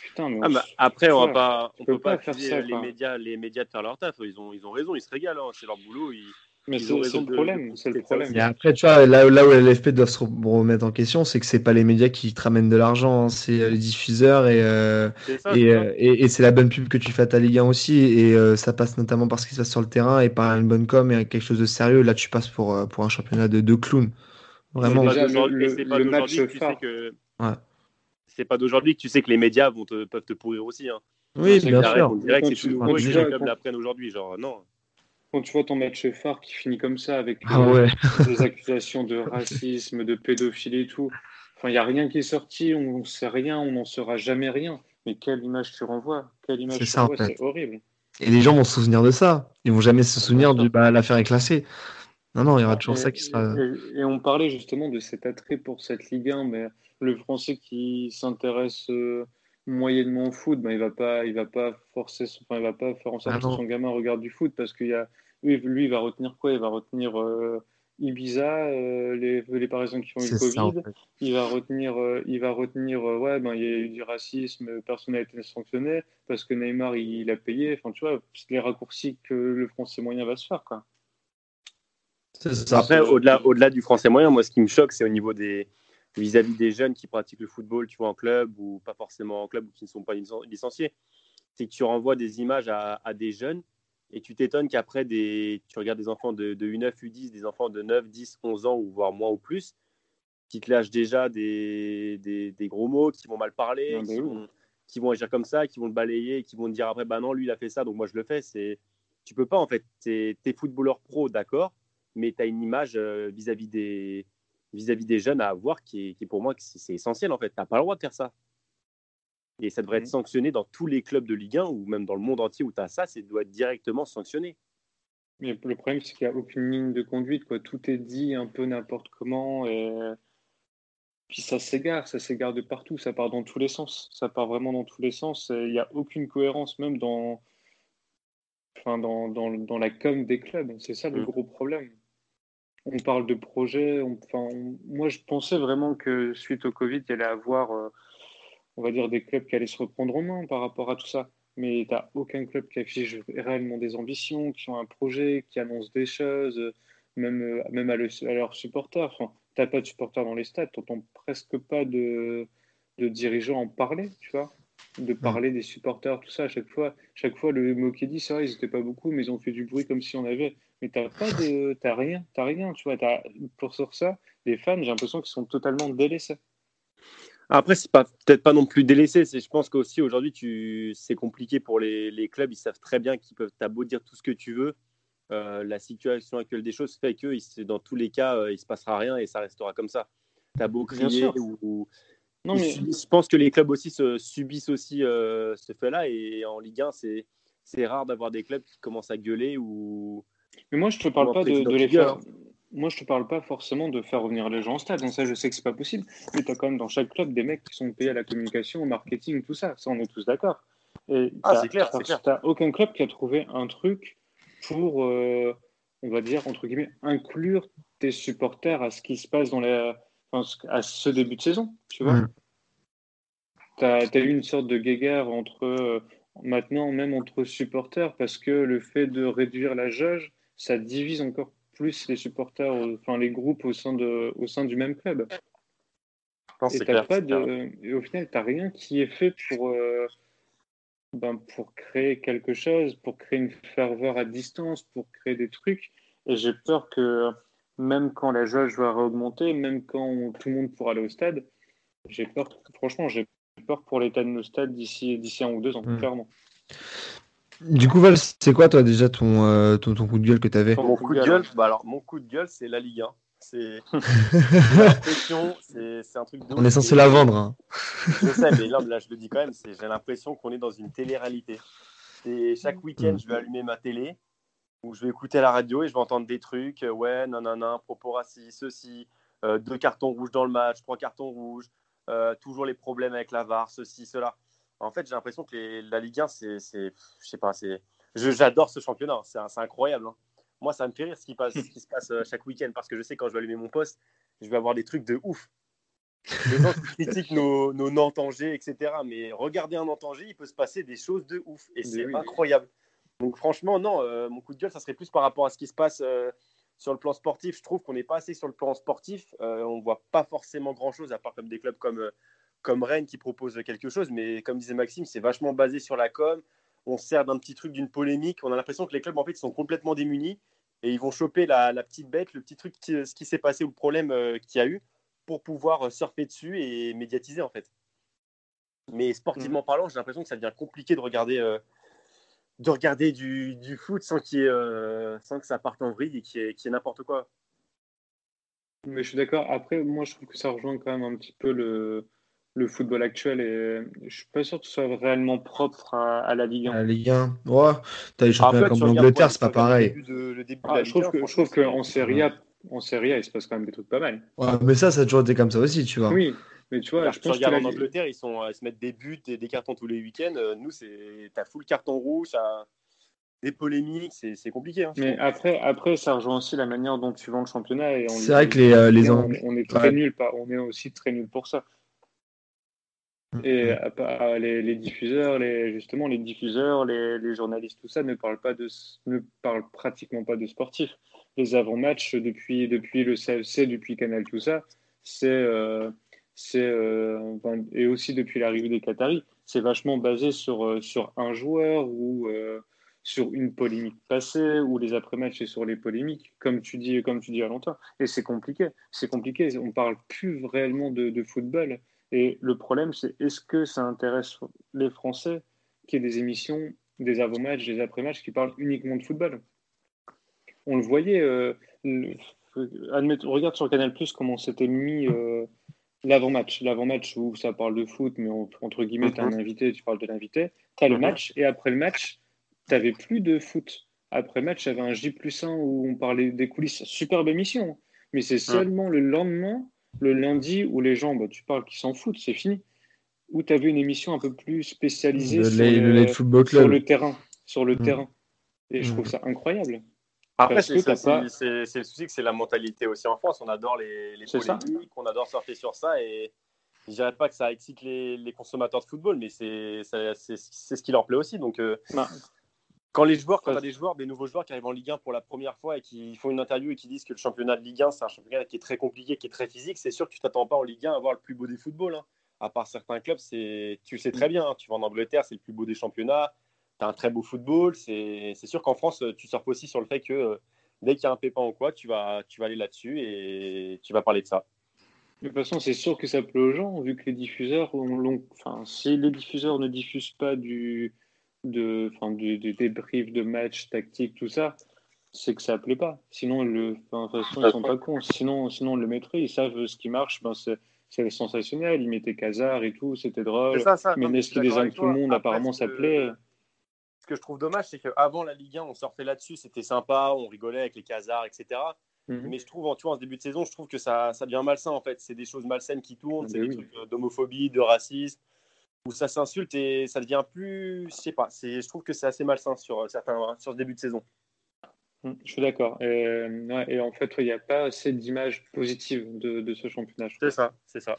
[SPEAKER 3] Putain, mais ah, bah, après, on ne pas, peut pas, faire ça, les médias, les médias de faire leur taf. Ils ont, ils ont raison, ils se régalent. Hein. C'est leur boulot. Ils,
[SPEAKER 1] mais c'est le problème. C'est le problème.
[SPEAKER 2] Et après, tu vois, là, là où l'FP doit se remettre en question, c'est que c'est pas les médias qui te ramènent de l'argent, hein. c'est euh, les diffuseurs et, euh, euh, et, et, c'est la bonne pub que tu fais à ta Ligue 1 aussi. Et ça passe notamment par ce qui se passe sur le terrain et par une bonne com et quelque chose de sérieux. Là, tu passes pour, pour un championnat de, de clowns. Vraiment.
[SPEAKER 3] C'est pas d'aujourd'hui que tu sais que. C'est pas d'aujourd'hui que tu sais que les médias vont te, peuvent te pourrir aussi. Hein.
[SPEAKER 2] Oui, bien sûr.
[SPEAKER 3] On dirait que c'est l'apprennent aujourd'hui. Genre, non.
[SPEAKER 1] Quand tu vois ton match phare qui finit comme ça avec
[SPEAKER 2] ah
[SPEAKER 1] des accusations de racisme, de pédophilie et tout, enfin, il n'y a rien qui est sorti, on ne sait rien, on n'en saura jamais rien. Mais quelle image tu renvoies Quelle image C'est horrible.
[SPEAKER 2] Et les gens vont se souvenir de ça. Ils vont jamais se souvenir du bah, l'affaire est classée. Non, non, il y aura toujours ça qui sera.
[SPEAKER 1] Et, on parlait justement de cet attrait pour cette Ligue 1, mais le Français qui s'intéresse euh, moyennement au foot, ben, il va pas, il va pas forcer, enfin, il va pas faire en sorte ah que son gamin regarde du foot parce qu'il y a, lui, lui, il va retenir quoi? Il va retenir euh, Ibiza, euh, les, les Parisiens qui ont eu le Covid. Il va retenir, euh, il va retenir, ouais, ben il y a eu du racisme, personne n'a été sanctionné parce que Neymar il, a payé. Enfin, tu vois, c'est les raccourcis que le Français moyen va se faire, quoi.
[SPEAKER 3] Après, au-delà, au-delà du Français moyen, moi, ce qui me choque, c'est au niveau des vis-à-vis des jeunes qui pratiquent le football, tu vois, en club ou pas forcément en club ou qui ne sont pas licenciés. C'est que tu renvoies des images à, des jeunes et tu t'étonnes qu'après, des, tu regardes des enfants de, de U9, U10, des enfants de 9, 10, 11 ans ou voire moins ou plus, qui te lâchent déjà des, des, gros mots, qui vont mal parler, ah, bah qui, vont, agir comme ça, qui vont te balayer, qui vont te dire après, bah non, lui, il a fait ça, donc moi, je le fais. C'est, tu peux pas, en fait. Tu es, footballeur pro, d'accord, mais tu as une image euh, vis-à-vis des, vis-à-vis des jeunes à avoir qui est, pour moi c'est essentiel en fait. Tu n'as pas le droit de faire ça. Et ça devrait être mmh. sanctionné dans tous les clubs de Ligue 1 ou même dans le monde entier où tu as ça, ça doit être directement sanctionné.
[SPEAKER 1] Mais le problème, c'est qu'il n'y a aucune ligne de conduite. Quoi. Tout est dit un peu n'importe comment. Et puis ça s'égare, ça s'égare de partout. Ça part dans tous les sens. Ça part vraiment dans tous les sens. Il n'y a aucune cohérence même dans, enfin, dans, dans, dans la com des clubs. C'est ça le mmh. gros problème on parle de projet. enfin, moi, je pensais vraiment que suite au Covid, il y allait avoir, euh, on va dire, des clubs qui allaient se reprendre en main par rapport à tout ça. Mais tu n'as aucun club qui affiche réellement des ambitions, qui ont un projet, qui annonce des choses, même, euh, même à, leurs supporters. Enfin, tu n'as pas de supporters dans les stades, tu n'entends presque pas de, de dirigeants en parler, tu vois de parler des supporters, tout ça. À chaque fois, chaque fois le mot qui dit, c'est vrai, ils n'étaient pas beaucoup, mais ils ont fait du bruit comme si on avait. Mais t'as pas de, t'as rien, t'as rien, tu vois. As, pour sur ça, les fans, j'ai l'impression qu'ils sont totalement délaissés.
[SPEAKER 3] Après, c'est pas peut-être pas non plus délaissé. C'est, je pense qu'aussi aujourd'hui, tu, c'est compliqué pour les, les, clubs. Ils savent très bien qu'ils peuvent. T'as beau dire tout ce que tu veux, euh, la situation actuelle des choses fait que dans tous les cas, euh, il se passera rien et ça restera comme ça. T'as beau crier ou, non, mais... Je pense que les clubs aussi se, subissent aussi euh, ce fait-là et en Ligue 1, c'est, c'est rare d'avoir des clubs qui commencent à gueuler ou.
[SPEAKER 1] Mais moi, je te parle pas de, les faire. Moi, je te parle pas forcément de faire revenir les gens au stade. Ça, je sais que c'est pas possible. Mais tu as quand même dans chaque club des mecs qui sont payés à la communication, au marketing, tout ça. Ça, on est tous d'accord.
[SPEAKER 3] ah, c'est clair. Tu
[SPEAKER 1] n'as aucun club qui a trouvé un truc pour, euh, on va dire, entre guillemets, inclure tes supporters à ce qui se passe dans les à ce début de saison, tu vois. Tu as, eu une sorte de guéguerre entre, euh, maintenant, même entre supporters, parce que le fait de réduire la jauge, ça divise encore plus les supporters, enfin les groupes au sein, de, au sein du même club. et, pas de, et, au final, tu n'as rien qui est fait pour, euh, ben, pour créer quelque chose, pour créer une ferveur à distance, pour créer des trucs. Et j'ai peur que même quand la jauge va augmenter, même quand tout le monde pourra aller au stade, j'ai peur, franchement, j'ai peur pour l'état de nos stades d'ici, d'ici un ou deux ans, hmm. clairement.
[SPEAKER 2] Du coup, Val, c'est quoi toi déjà ton, euh, ton, coup de gueule que tu avais
[SPEAKER 3] Mon coup de gueule, bah alors mon coup de gueule, c'est la Ligue 1. C'est un truc. De
[SPEAKER 2] On est censé la vendre. Hein.
[SPEAKER 3] Je sais, mais là, là, je le dis quand même, j'ai l'impression qu'on est dans une télé-réalité. chaque week-end, hmm. je vais allumer ma télé où je vais écouter la radio et je vais entendre des trucs, euh, ouais, non, non, non, propos racistes, ceci, euh, deux cartons rouges dans le match, trois cartons rouges, euh, toujours les problèmes avec la VAR, ceci, cela. En fait, j'ai l'impression que la Ligue 1, c'est, je sais pas, c'est, j'adore ce championnat, c'est, incroyable. Hein. Moi, ça me fait rire ce qui, passe, ce qui se passe chaque week-end parce que je sais quand je vais allumer mon poste, je vais avoir des trucs de ouf. Les gens qui critiquent nos, nos Nantes-Angers, etc. Mais regardez un Nantes-Angers, il peut se passer des choses de ouf et c'est incroyable. Donc franchement, non, euh, mon coup de gueule, ça serait plus par rapport à ce qui se passe euh, sur le plan sportif. Je trouve qu'on n'est pas assez sur le plan sportif. Euh, on ne voit pas forcément grand-chose, à part comme des clubs comme, comme Rennes qui proposent quelque chose. Mais comme disait Maxime, c'est vachement basé sur la com. On sert d'un petit truc, d'une polémique. On a l'impression que les clubs, en fait, sont complètement démunis. et ils vont choper la, petite bête, le petit truc, ce qui s'est passé ou le problème qu'il y a eu pour pouvoir surfer dessus et médiatiser en fait. Mais sportivement mmh. parlant, j'ai l'impression que ça devient compliqué de regarder, de regarder du, du foot sans, sans que ça parte en vrille et qu'il y ait, n'importe quoi.
[SPEAKER 1] Mais je suis d'accord. Après, moi, je trouve que ça rejoint quand même un petit peu le, le football actuel et je suis pas sûr que ce soit réellement propre à, la Ligue 1.
[SPEAKER 2] La Ligue 1, ouais. T'as les championnats comme l'Angleterre, c'est pas pareil.
[SPEAKER 1] Ah, je trouve que, je trouve qu'en Serie A, en Serie A, il se passe quand même des trucs pas mal.
[SPEAKER 2] Ouais, mais ça, ça a toujours été comme ça aussi, tu vois.
[SPEAKER 1] Oui, mais tu vois, je pense
[SPEAKER 3] que en Angleterre, ils, sont, ils se mettent des buts et des cartons tous les week-ends. Euh, nous, c'est t'as full carton rouge, ça des polémiques, c'est compliqué. Hein,
[SPEAKER 1] mais après, après, ça rejoint aussi la manière dont tu vends le championnat.
[SPEAKER 2] C'est vrai que les, euh, les
[SPEAKER 1] on, on, est très nul, on est aussi très nul pour ça. Mm, Et mm. les, les, diffuseurs, les, justement, les diffuseurs, les, les, journalistes, tout ça ne parlent pas de, ne parlent pratiquement pas de sportifs. Les avant-matchs depuis, depuis le CFC, depuis Canal, tout ça, c'est, euh, euh, et aussi depuis l'arrivée des Qataris, c'est vachement basé sur, euh, sur un joueur ou sur une polémique passée ou les après-matchs et sur les polémiques, comme tu dis, comme tu dis à longtemps. Et c'est compliqué. C'est compliqué. On parle plus réellement de, de football. Et le problème, c'est est-ce que ça intéresse les Français qu'il y ait des émissions, des avant-matchs, des après-matchs qui parlent uniquement de football? On le voyait, euh, regarde sur Canal Plus comment s'était mis euh, l'avant-match. L'avant-match où ça parle de foot, mais entre guillemets, tu as un mhm. invité, tu parles de l'invité. Tu as le mhm. match, et après le match, tu n'avais plus de foot. Après le match, avait un J plus 1 où on parlait des coulisses. Superbe émission. Mais c'est seulement le lendemain le lundi où les gens, bah, tu parles qui s'en foutent, c'est fini. Où tu vu une émission un peu plus spécialisée sur, le, terrain. Sur le mm. terrain. Et je trouve mm. ça incroyable.
[SPEAKER 3] Après, c'est le souci que c'est la mentalité aussi en France. On adore les, les polémiques, on adore sortir sur ça. Et je dirais pas que ça excite les, les consommateurs de football, mais c'est ce qui leur plaît aussi. Donc, euh, bah, quand les joueurs, quand tu as des joueurs, des nouveaux joueurs qui arrivent en Ligue 1 pour la première fois et qui font une interview et qui disent que le championnat de Ligue 1, c'est un championnat qui est très compliqué, qui est très physique, c'est sûr que tu t'attends pas en Ligue 1 à avoir le plus beau des footballs. Hein. À part certains clubs, c'est, tu le sais très bien. Hein. Tu vas en Angleterre, c'est le plus beau des championnats. Tu as un très beau football. C'est, sûr qu'en France, tu sors aussi sur le fait que euh, dès qu'il y a un pépin ou quoi, tu vas, tu vas aller là-dessus et tu vas parler de ça.
[SPEAKER 1] De toute façon, c'est sûr que ça plaît aux gens, vu que les diffuseurs, enfin, si les diffuseurs ne diffusent pas du, de, de, de débrief de match, tactique, tout ça, c'est que ça plaît pas. Sinon, le, de toute façon, ils sont pas cons. Sinon, sinon, on le mettrait. Ils savent ce qui marche. Ben, c'est sensationnel. Ils mettaient Kazar et tout. C'était drôle. Ça, ça, mais n'est-ce qu'il désigne tout le monde Apparemment, ça plaît.
[SPEAKER 3] Ce que je trouve dommage, c'est qu'avant la Ligue 1, on sortait là-dessus. C'était sympa. On rigolait avec les Kazars, etc. Mhm. Mais je trouve, tu vois, en début de saison, je trouve que ça, ça devient malsain en fait. C'est des choses malsaines qui tournent, c'est des trucs d'homophobie, de racisme, où ça s'insulte et ça devient plus. Je sais pas, je trouve que c'est assez malsain sur, euh, certains, sur ce début de saison.
[SPEAKER 1] Hum, je suis d'accord. Et, et, en fait, il n'y a pas assez d'images positives de, de, ce championnat.
[SPEAKER 3] C'est ça, c'est ça.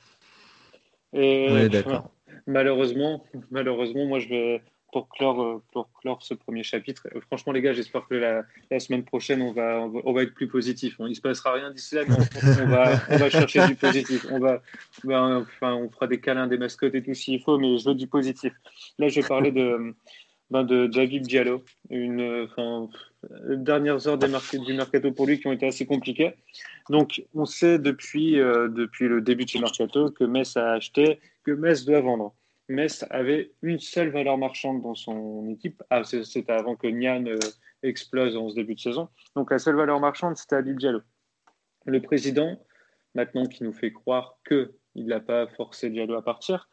[SPEAKER 1] Et, d'accord. Malheureusement, malheureusement, moi, je vais, pour clore, euh, pour clore ce premier chapitre. Euh, franchement, les gars, j'espère que la, semaine prochaine, on va, on va, être plus positif. Il ne se passera rien d'ici là, mais on, va, on chercher du positif. On, va, enfin, on fera des câlins, des mascottes et tout s'il faut, mais je veux du positif. Là, je parler de, ben de David Diallo. Une, enfin, les dernières heures du mercato pour lui qui ont été assez compliquées. Donc, on sait depuis, euh, depuis le début de ce mercato que Metz a acheté, que Metz doit vendre. Metz avait une seule valeur marchande dans son équipe. Ah, c'était avant que Nian euh, explose en ce début de saison. Donc la seule valeur marchande, c'était Abib Diallo. Le président, maintenant qui nous fait croire qu'il n'a pas forcé Diallo à partir,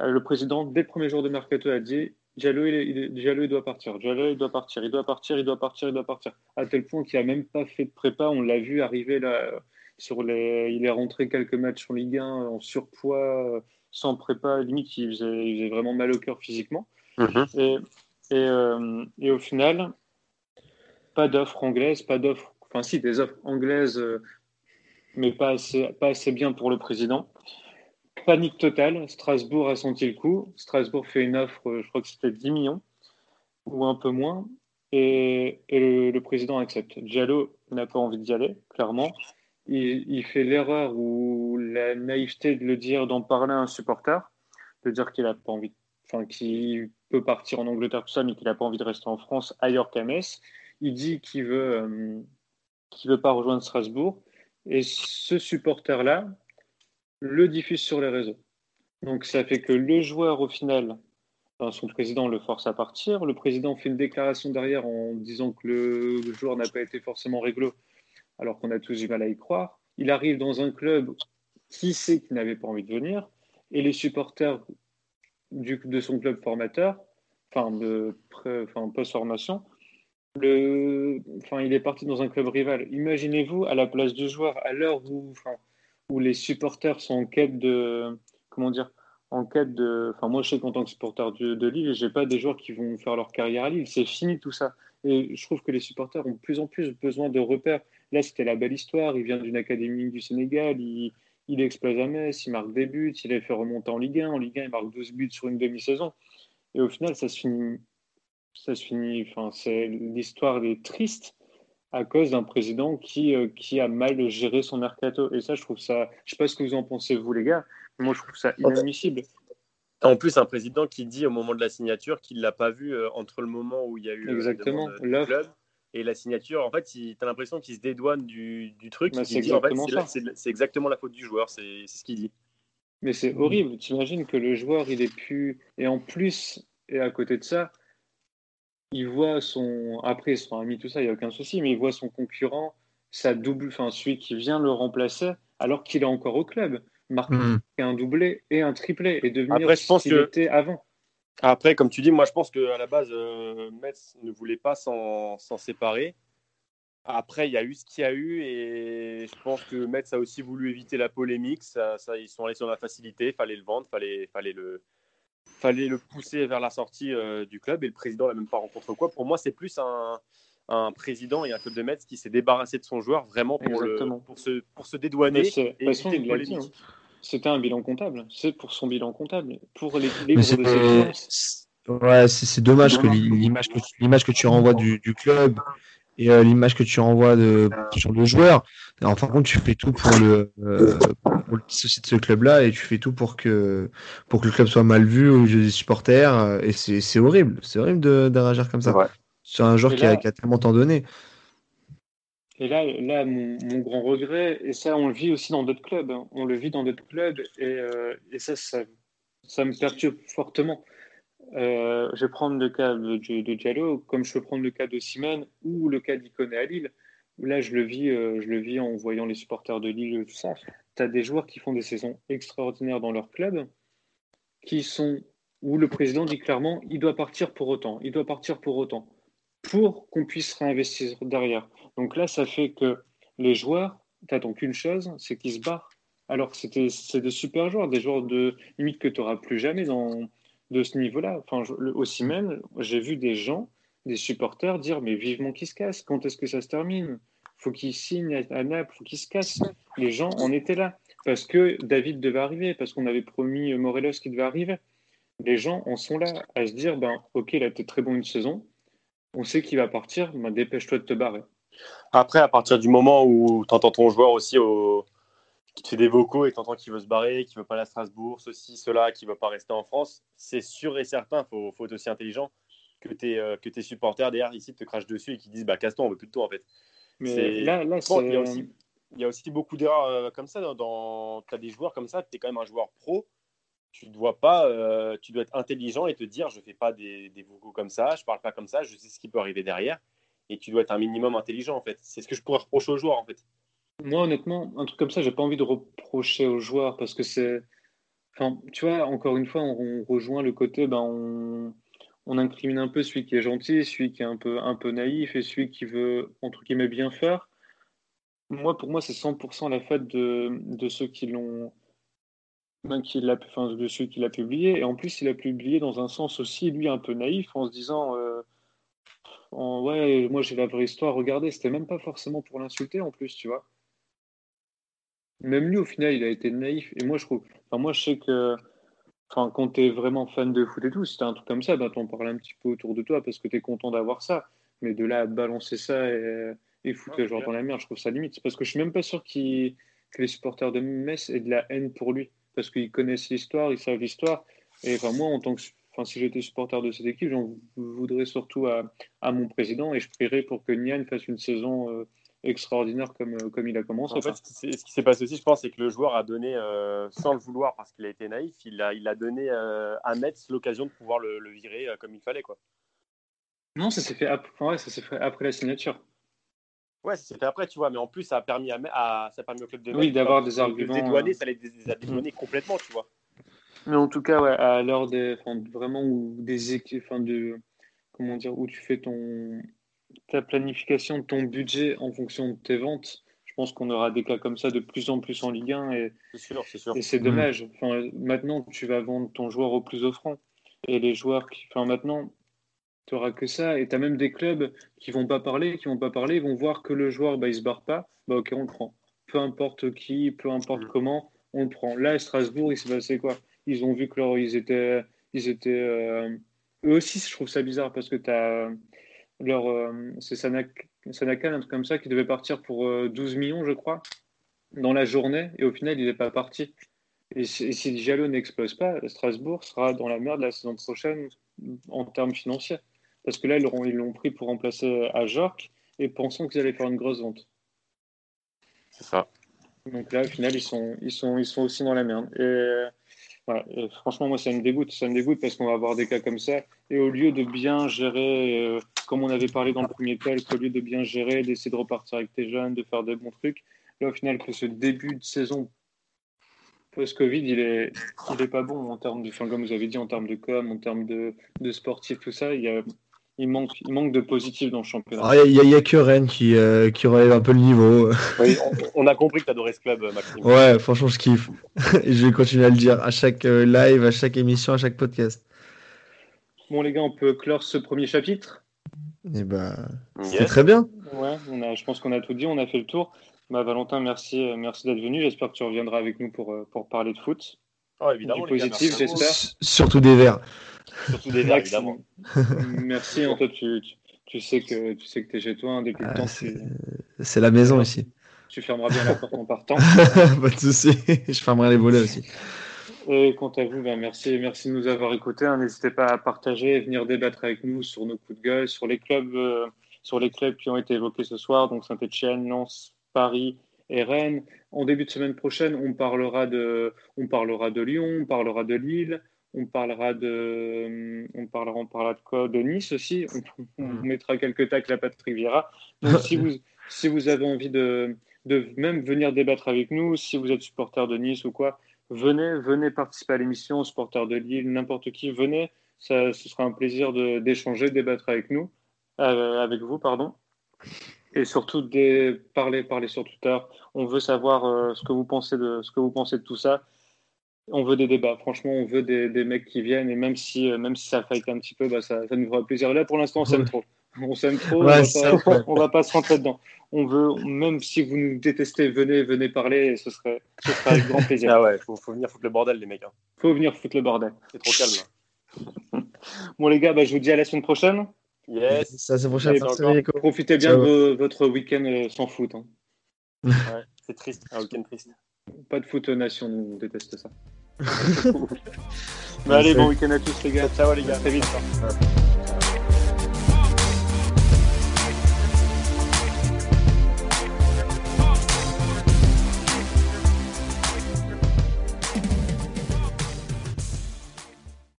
[SPEAKER 1] euh, le président, dès le premier jour de mercato, a dit Diallo il, Diallo, il doit partir. Diallo, il doit partir. Il doit partir, il doit partir, il doit partir. À tel point qu'il n'a même pas fait de prépa. On l'a vu arriver là. Sur les... Il est rentré quelques matchs en Ligue 1 en surpoids sans prépa, limite, il faisait, vraiment mal au cœur physiquement. Mhm. Et, euh, et, au final, pas d'offre anglaise, pas d'offre, enfin si, des offres anglaises, euh, mais pas assez, pas assez bien pour le président. Panique totale, Strasbourg a senti le coup. Strasbourg fait une offre, je crois que c'était 10 millions, ou un peu moins, et, et le, président accepte. Diallo n'a pas envie d'y aller, clairement il, fait l'erreur ou la naïveté de le dire, d'en parler à un supporter, de dire qu'il a pas envie, enfin qu'il peut partir en Angleterre tout ça, mais qu'il n'a pas envie de rester en France ailleurs qu'à Metz. Il dit qu'il veut, euh, qui ne veut pas rejoindre Strasbourg. Et ce supporter-là le diffuse sur les réseaux. Donc ça fait que le joueur, au final, son président le force à partir. Le président fait une déclaration derrière en disant que le, joueur n'a pas été forcément réglo, alors qu'on a tous du mal à y croire. Il arrive dans un club qui sait qu'il n'avait pas envie de venir, et les supporters du, de son club formateur, enfin, de, enfin post-formation, le, enfin, il est parti dans un club rival. Imaginez-vous à la place du joueur, à l'heure où, où les supporters sont en quête de, comment dire, en quête de. Enfin, moi, je sais qu'en tant que supporter de, de Lille, j'ai pas des joueurs qui vont faire leur carrière à Lille. C'est fini tout ça. Et je trouve que les supporters ont de plus en plus besoin de repères. Là, c'était la belle histoire. Il vient d'une académie du Sénégal. Il explose à Metz. Il marque des buts. Il est fait remonter en Ligue 1. En Ligue 1, il marque 12 buts sur une demi-saison. Et au final, ça se finit. Ça se finit. Enfin, c'est l'histoire est triste à cause d'un président qui, euh, qui a mal géré son mercato. Et ça, je trouve ça. Je sais pas ce que vous en pensez, vous, les gars, moi, je trouve ça inadmissible.
[SPEAKER 3] En plus, un président qui dit au moment de la signature qu'il ne l'a pas vu euh, entre le moment où il y a eu
[SPEAKER 1] euh, Exactement.
[SPEAKER 3] le club et la signature. En fait, tu as l'impression qu'il se dédouane du, du truc.
[SPEAKER 1] Bah, c'est exactement,
[SPEAKER 3] exactement la faute du joueur, c'est ce qu'il dit.
[SPEAKER 1] Mais c'est horrible. Tu imagines que le joueur, il est plus. Et en plus, et à côté de ça, il voit son. Après, ils sont amis, tout ça, il n'y a aucun souci, mais il voit son concurrent, sa double, enfin, celui qui vient le remplacer, alors qu'il est encore au club marquer hmm. un doublé et un triplé et devenir
[SPEAKER 3] Après, je pense
[SPEAKER 1] qu'il que... était avant.
[SPEAKER 3] Après, comme tu dis, moi je pense qu'à la base, euh, Metz ne voulait pas s'en séparer. Après, il y a eu ce qu'il y a eu et je pense que Metz a aussi voulu éviter la polémique. Ça, ça, ils sont allés sur la facilité, il fallait le vendre, fallait, fallait, le, fallait le pousser vers la sortie euh, du club et le président n'a même pas rencontré quoi. Pour moi, c'est plus un, un, président et un club de Metz qui s'est débarrassé de son joueur vraiment pour, le, pour, se, pour se dédouaner et éviter une polémique.
[SPEAKER 1] C'était un bilan comptable. C'est pour son bilan comptable. Pour l'équilibre de
[SPEAKER 2] ses Ouais, c'est dommage que l'image que, l'image que tu renvoies du, du club et euh, l'image que tu renvoies de, sur le joueur. En fin de compte, tu fais tout pour le, euh, pour le dissocier de ce club-là et tu fais tout pour que, pour que le club soit mal vu aux yeux des supporters. Et c'est horrible. C'est horrible réagir comme ça. Sur un joueur qui, a, qui, a, tellement tant donné.
[SPEAKER 1] Et là, là mon, grand regret, et ça, on le vit aussi dans d'autres clubs, hein. on le vit dans d'autres clubs, et, euh, ça, ça, me perturbe fortement. Euh, je vais prendre le cas de, Diallo, comme je peux prendre le cas de Simone ou le cas d'Iconé à Lille. Là, je le, vis, euh, je le vis en voyant les supporters de Lille, tout ça. Tu as des joueurs qui font des saisons extraordinaires dans leur club, qui sont où le président dit clairement il doit partir pour autant, il doit partir pour autant, pour qu'on puisse réinvestir derrière. Donc là, ça fait que les joueurs, tu n'attends qu'une chose, c'est qu'ils se barrent. Alors c'était, c'est des super joueurs, des joueurs de limite que tu n'auras plus jamais de ce niveau-là. Enfin, aussi même, j'ai vu des gens, des supporters dire Mais vivement qu'ils se cassent, quand est-ce que ça se termine? Faut qu'ils signent à Naples, faut qu'ils se cassent. Les gens en étaient là parce que David devait arriver, parce qu'on avait promis Morelos qui devait arriver. Les gens en sont là à se dire ben, Ok, a été très bon une saison, on sait qu'il va partir, ben, dépêche-toi de te barrer.
[SPEAKER 3] Après, à partir du moment où tu entends ton joueur aussi au... qui te fait des vocaux et tu entends qu'il veut se barrer, qu'il veut pas aller à Strasbourg, ceci, cela, qu'il veut pas rester en France, c'est sûr et certain, il faut, faut, être aussi intelligent que tes, euh, que tes supporters derrière ici te crachent dessus et qui disent bah, casse-toi, on veut plus de toi en fait.
[SPEAKER 1] Mais là, là
[SPEAKER 3] il, y a aussi, il y a aussi beaucoup d'erreurs euh, comme ça. Dans, dans... Tu as des joueurs comme ça, tu es quand même un joueur pro. Tu dois pas, euh, tu dois être intelligent et te dire je fais pas des, des vocaux comme ça, je parle pas comme ça, je sais ce qui peut arriver derrière et tu dois être un minimum intelligent en fait. C'est ce que je pourrais reprocher aux joueurs en fait.
[SPEAKER 1] Moi honnêtement, un truc comme ça, j'ai pas envie de reprocher aux joueurs parce que c'est, enfin, tu vois, encore une fois, on, rejoint le côté, ben, on, on, incrimine un peu celui qui est gentil, celui qui est un peu, un peu naïf et celui qui veut entre guillemets bien faire. Moi, pour moi, c'est 100% la faute de, de ceux qui l'ont ben, qui enfin, de ceux qui l'a publié. Et en plus, il a publié dans un sens aussi, lui, un peu naïf, en se disant euh, ouais, moi j'ai la vraie histoire, regardez, c'était même pas forcément pour l'insulter en plus, tu vois. Même lui, au final, il a été naïf. Et moi, je trouve, enfin, moi, je sais que enfin, quand tu es vraiment fan de foot et tout, si un truc comme ça, ben, t'en parles un petit peu autour de toi parce que tu es content d'avoir ça. Mais de là à balancer ça et, et foutre les joueurs dans la merde, je trouve ça limite. Parce que je suis même pas sûr que les supporters de Metz aient de la haine pour lui. Parce qu'ils connaissent l'histoire, ils savent l'histoire. Et enfin, moi, en tant que enfin, si j'étais supporter de cette équipe, j'en voudrais surtout à, mon président et je prierais pour que Nian fasse une saison euh, extraordinaire comme, comme il a commencé.
[SPEAKER 3] En fait, ce qui s'est passé aussi, je pense, c'est que le joueur a donné, sans le vouloir parce qu'il a été naïf, il a, il a donné à Metz l'occasion de pouvoir le, le virer comme il fallait. Quoi.
[SPEAKER 1] Non, ça s'est fait, après, ça fait après la signature.
[SPEAKER 3] Ouais, c'était après, tu vois, mais en plus, ça a permis, à, ça a permis au club de
[SPEAKER 1] Oui, d'avoir des arguments.
[SPEAKER 3] Dédouaner, ça les a dédouanés complètement, tu vois.
[SPEAKER 1] Mais en tout cas, ouais, à l'heure des. vraiment, où des enfin, de. Comment dire, où tu fais ton. ta planification, ton budget en fonction de tes ventes, je pense qu'on aura des cas comme ça de plus en plus en Ligue 1. Et
[SPEAKER 3] c'est sûr, c'est sûr.
[SPEAKER 1] Et c'est dommage. Enfin, maintenant, tu vas vendre ton joueur au plus offrant. Et les joueurs qui. Enfin, maintenant, tu n'auras que ça. Et tu as même des clubs qui vont pas parler, qui vont pas parler, ils vont voir que le joueur, bah, il se barre pas. Bah, ok, on le prend. Peu importe qui, peu importe mm. comment, on le prend. Là, à Strasbourg, il s'est passé quoi? Ils ont vu que leur, ils étaient. Ils étaient euh, Eux aussi, je trouve ça bizarre parce que tu as leur. Euh, c'est Sanakan, un truc comme ça, qui devait partir pour 12 euh, millions, je crois, dans la journée. Et au final, il n'est pas parti. Et si, Diallo n'explose pas, Strasbourg sera dans la merde la saison prochaine en termes financiers. Parce que là, ils l'ont pris pour remplacer à Jork et pensant qu'ils allaient faire une grosse vente.
[SPEAKER 3] C'est ça.
[SPEAKER 1] Donc là, au final, ils sont, ils sont, ils sont aussi dans la merde. Et, voilà. franchement, moi, ça me dégoûte. Ça me dégoûte parce qu'on va avoir des cas comme ça. Et au lieu de bien gérer, euh, comme on avait parlé dans le premier talk, au lieu de bien gérer, d'essayer de repartir avec tes jeunes, de faire des bons trucs, là, au final, que ce début de saison post-Covid, il est, il est pas bon en termes de, enfin, comme vous avez dit, en termes de com, en termes de, de sportif, tout ça. Il y a, il manque, il manque de positif dans le championnat.
[SPEAKER 2] Ah, il n'y a, que Rennes qui, euh, qui relève un peu le niveau.
[SPEAKER 3] on, a compris que tu adorais ce club, Maxime.
[SPEAKER 2] Ouais, franchement, je kiffe. Je vais continuer à le dire à chaque euh, live, à chaque émission, à chaque podcast.
[SPEAKER 1] Bon, les gars, on peut clore ce premier chapitre?
[SPEAKER 2] Et eh bah, ben, c'est très bien.
[SPEAKER 1] Ouais, on a, je pense qu'on a tout dit, on a fait le tour. Bah, Valentin, merci, euh, merci d'être venu. J'espère que tu reviendras avec nous pour, pour parler de foot.
[SPEAKER 3] Oh, évidemment,
[SPEAKER 1] du positif, j'espère.
[SPEAKER 2] Surtout des verts.
[SPEAKER 3] Surtout des verts, évidemment.
[SPEAKER 1] Merci, en tu, tu, sais que tu sais que es chez toi hein, depuis le ah, temps.
[SPEAKER 2] C'est la maison ici.
[SPEAKER 1] Tu fermeras bien la porte en partant.
[SPEAKER 2] Pas de souci, je fermerai les volets aussi.
[SPEAKER 1] Et quant à vous, ben merci, merci de nous avoir écoutés. Hein. N'hésitez pas à partager et venir débattre avec nous sur nos coups de gueule, sur les clubs, euh, sur les clubs qui ont été évoqués ce soir, donc Saint-Etienne, Lens, Paris et Rennes. En début de semaine prochaine, on parlera de, on parlera de Lyon, on parlera de Lille, on parlera de, on parlera, on parlera de quoi? De Nice aussi. On, hmm. mettra quelques tacles à Patrick Vieira. Donc, si vous, si vous avez envie de, de même venir débattre avec nous, si vous êtes supporter de Nice ou quoi, venez, venez participer à l'émission, supporter de Lille, n'importe qui, venez. Ça, ce sera un plaisir d'échanger, de, débattre avec nous, euh, avec vous, pardon. Et surtout de parler, parler sur Twitter. On veut savoir euh, ce que vous pensez de ce que vous pensez de tout ça on veut des débats. Franchement, on veut des, mecs qui viennent. Et même si, euh, même si ça fight un petit peu, bah, ça, nous fera plaisir. Là, pour l'instant, on s'aime trop. On s'aime trop. on, va pas, va pas se rentrer dedans. On veut, même si vous nous détestez, venez, venez parler. Et ce serait, ce serait avec grand plaisir.
[SPEAKER 3] Ah ouais, faut, faut venir foutre le bordel, les mecs. Hein.
[SPEAKER 1] Faut venir foutre le bordel.
[SPEAKER 3] C'est trop calme.
[SPEAKER 1] bon, les gars, bah, je vous dis à la semaine prochaine.
[SPEAKER 3] Yes.
[SPEAKER 2] Ça, c'est prochain.
[SPEAKER 1] Profitez bien de votre week-end euh, sans foot. Hein.
[SPEAKER 3] Ouais, c'est triste, un week-end triste.
[SPEAKER 1] Pas de foot nation, nous on déteste ça. Mais allez, bon week-end à tous les gars.
[SPEAKER 3] Ciao les gars. très vite.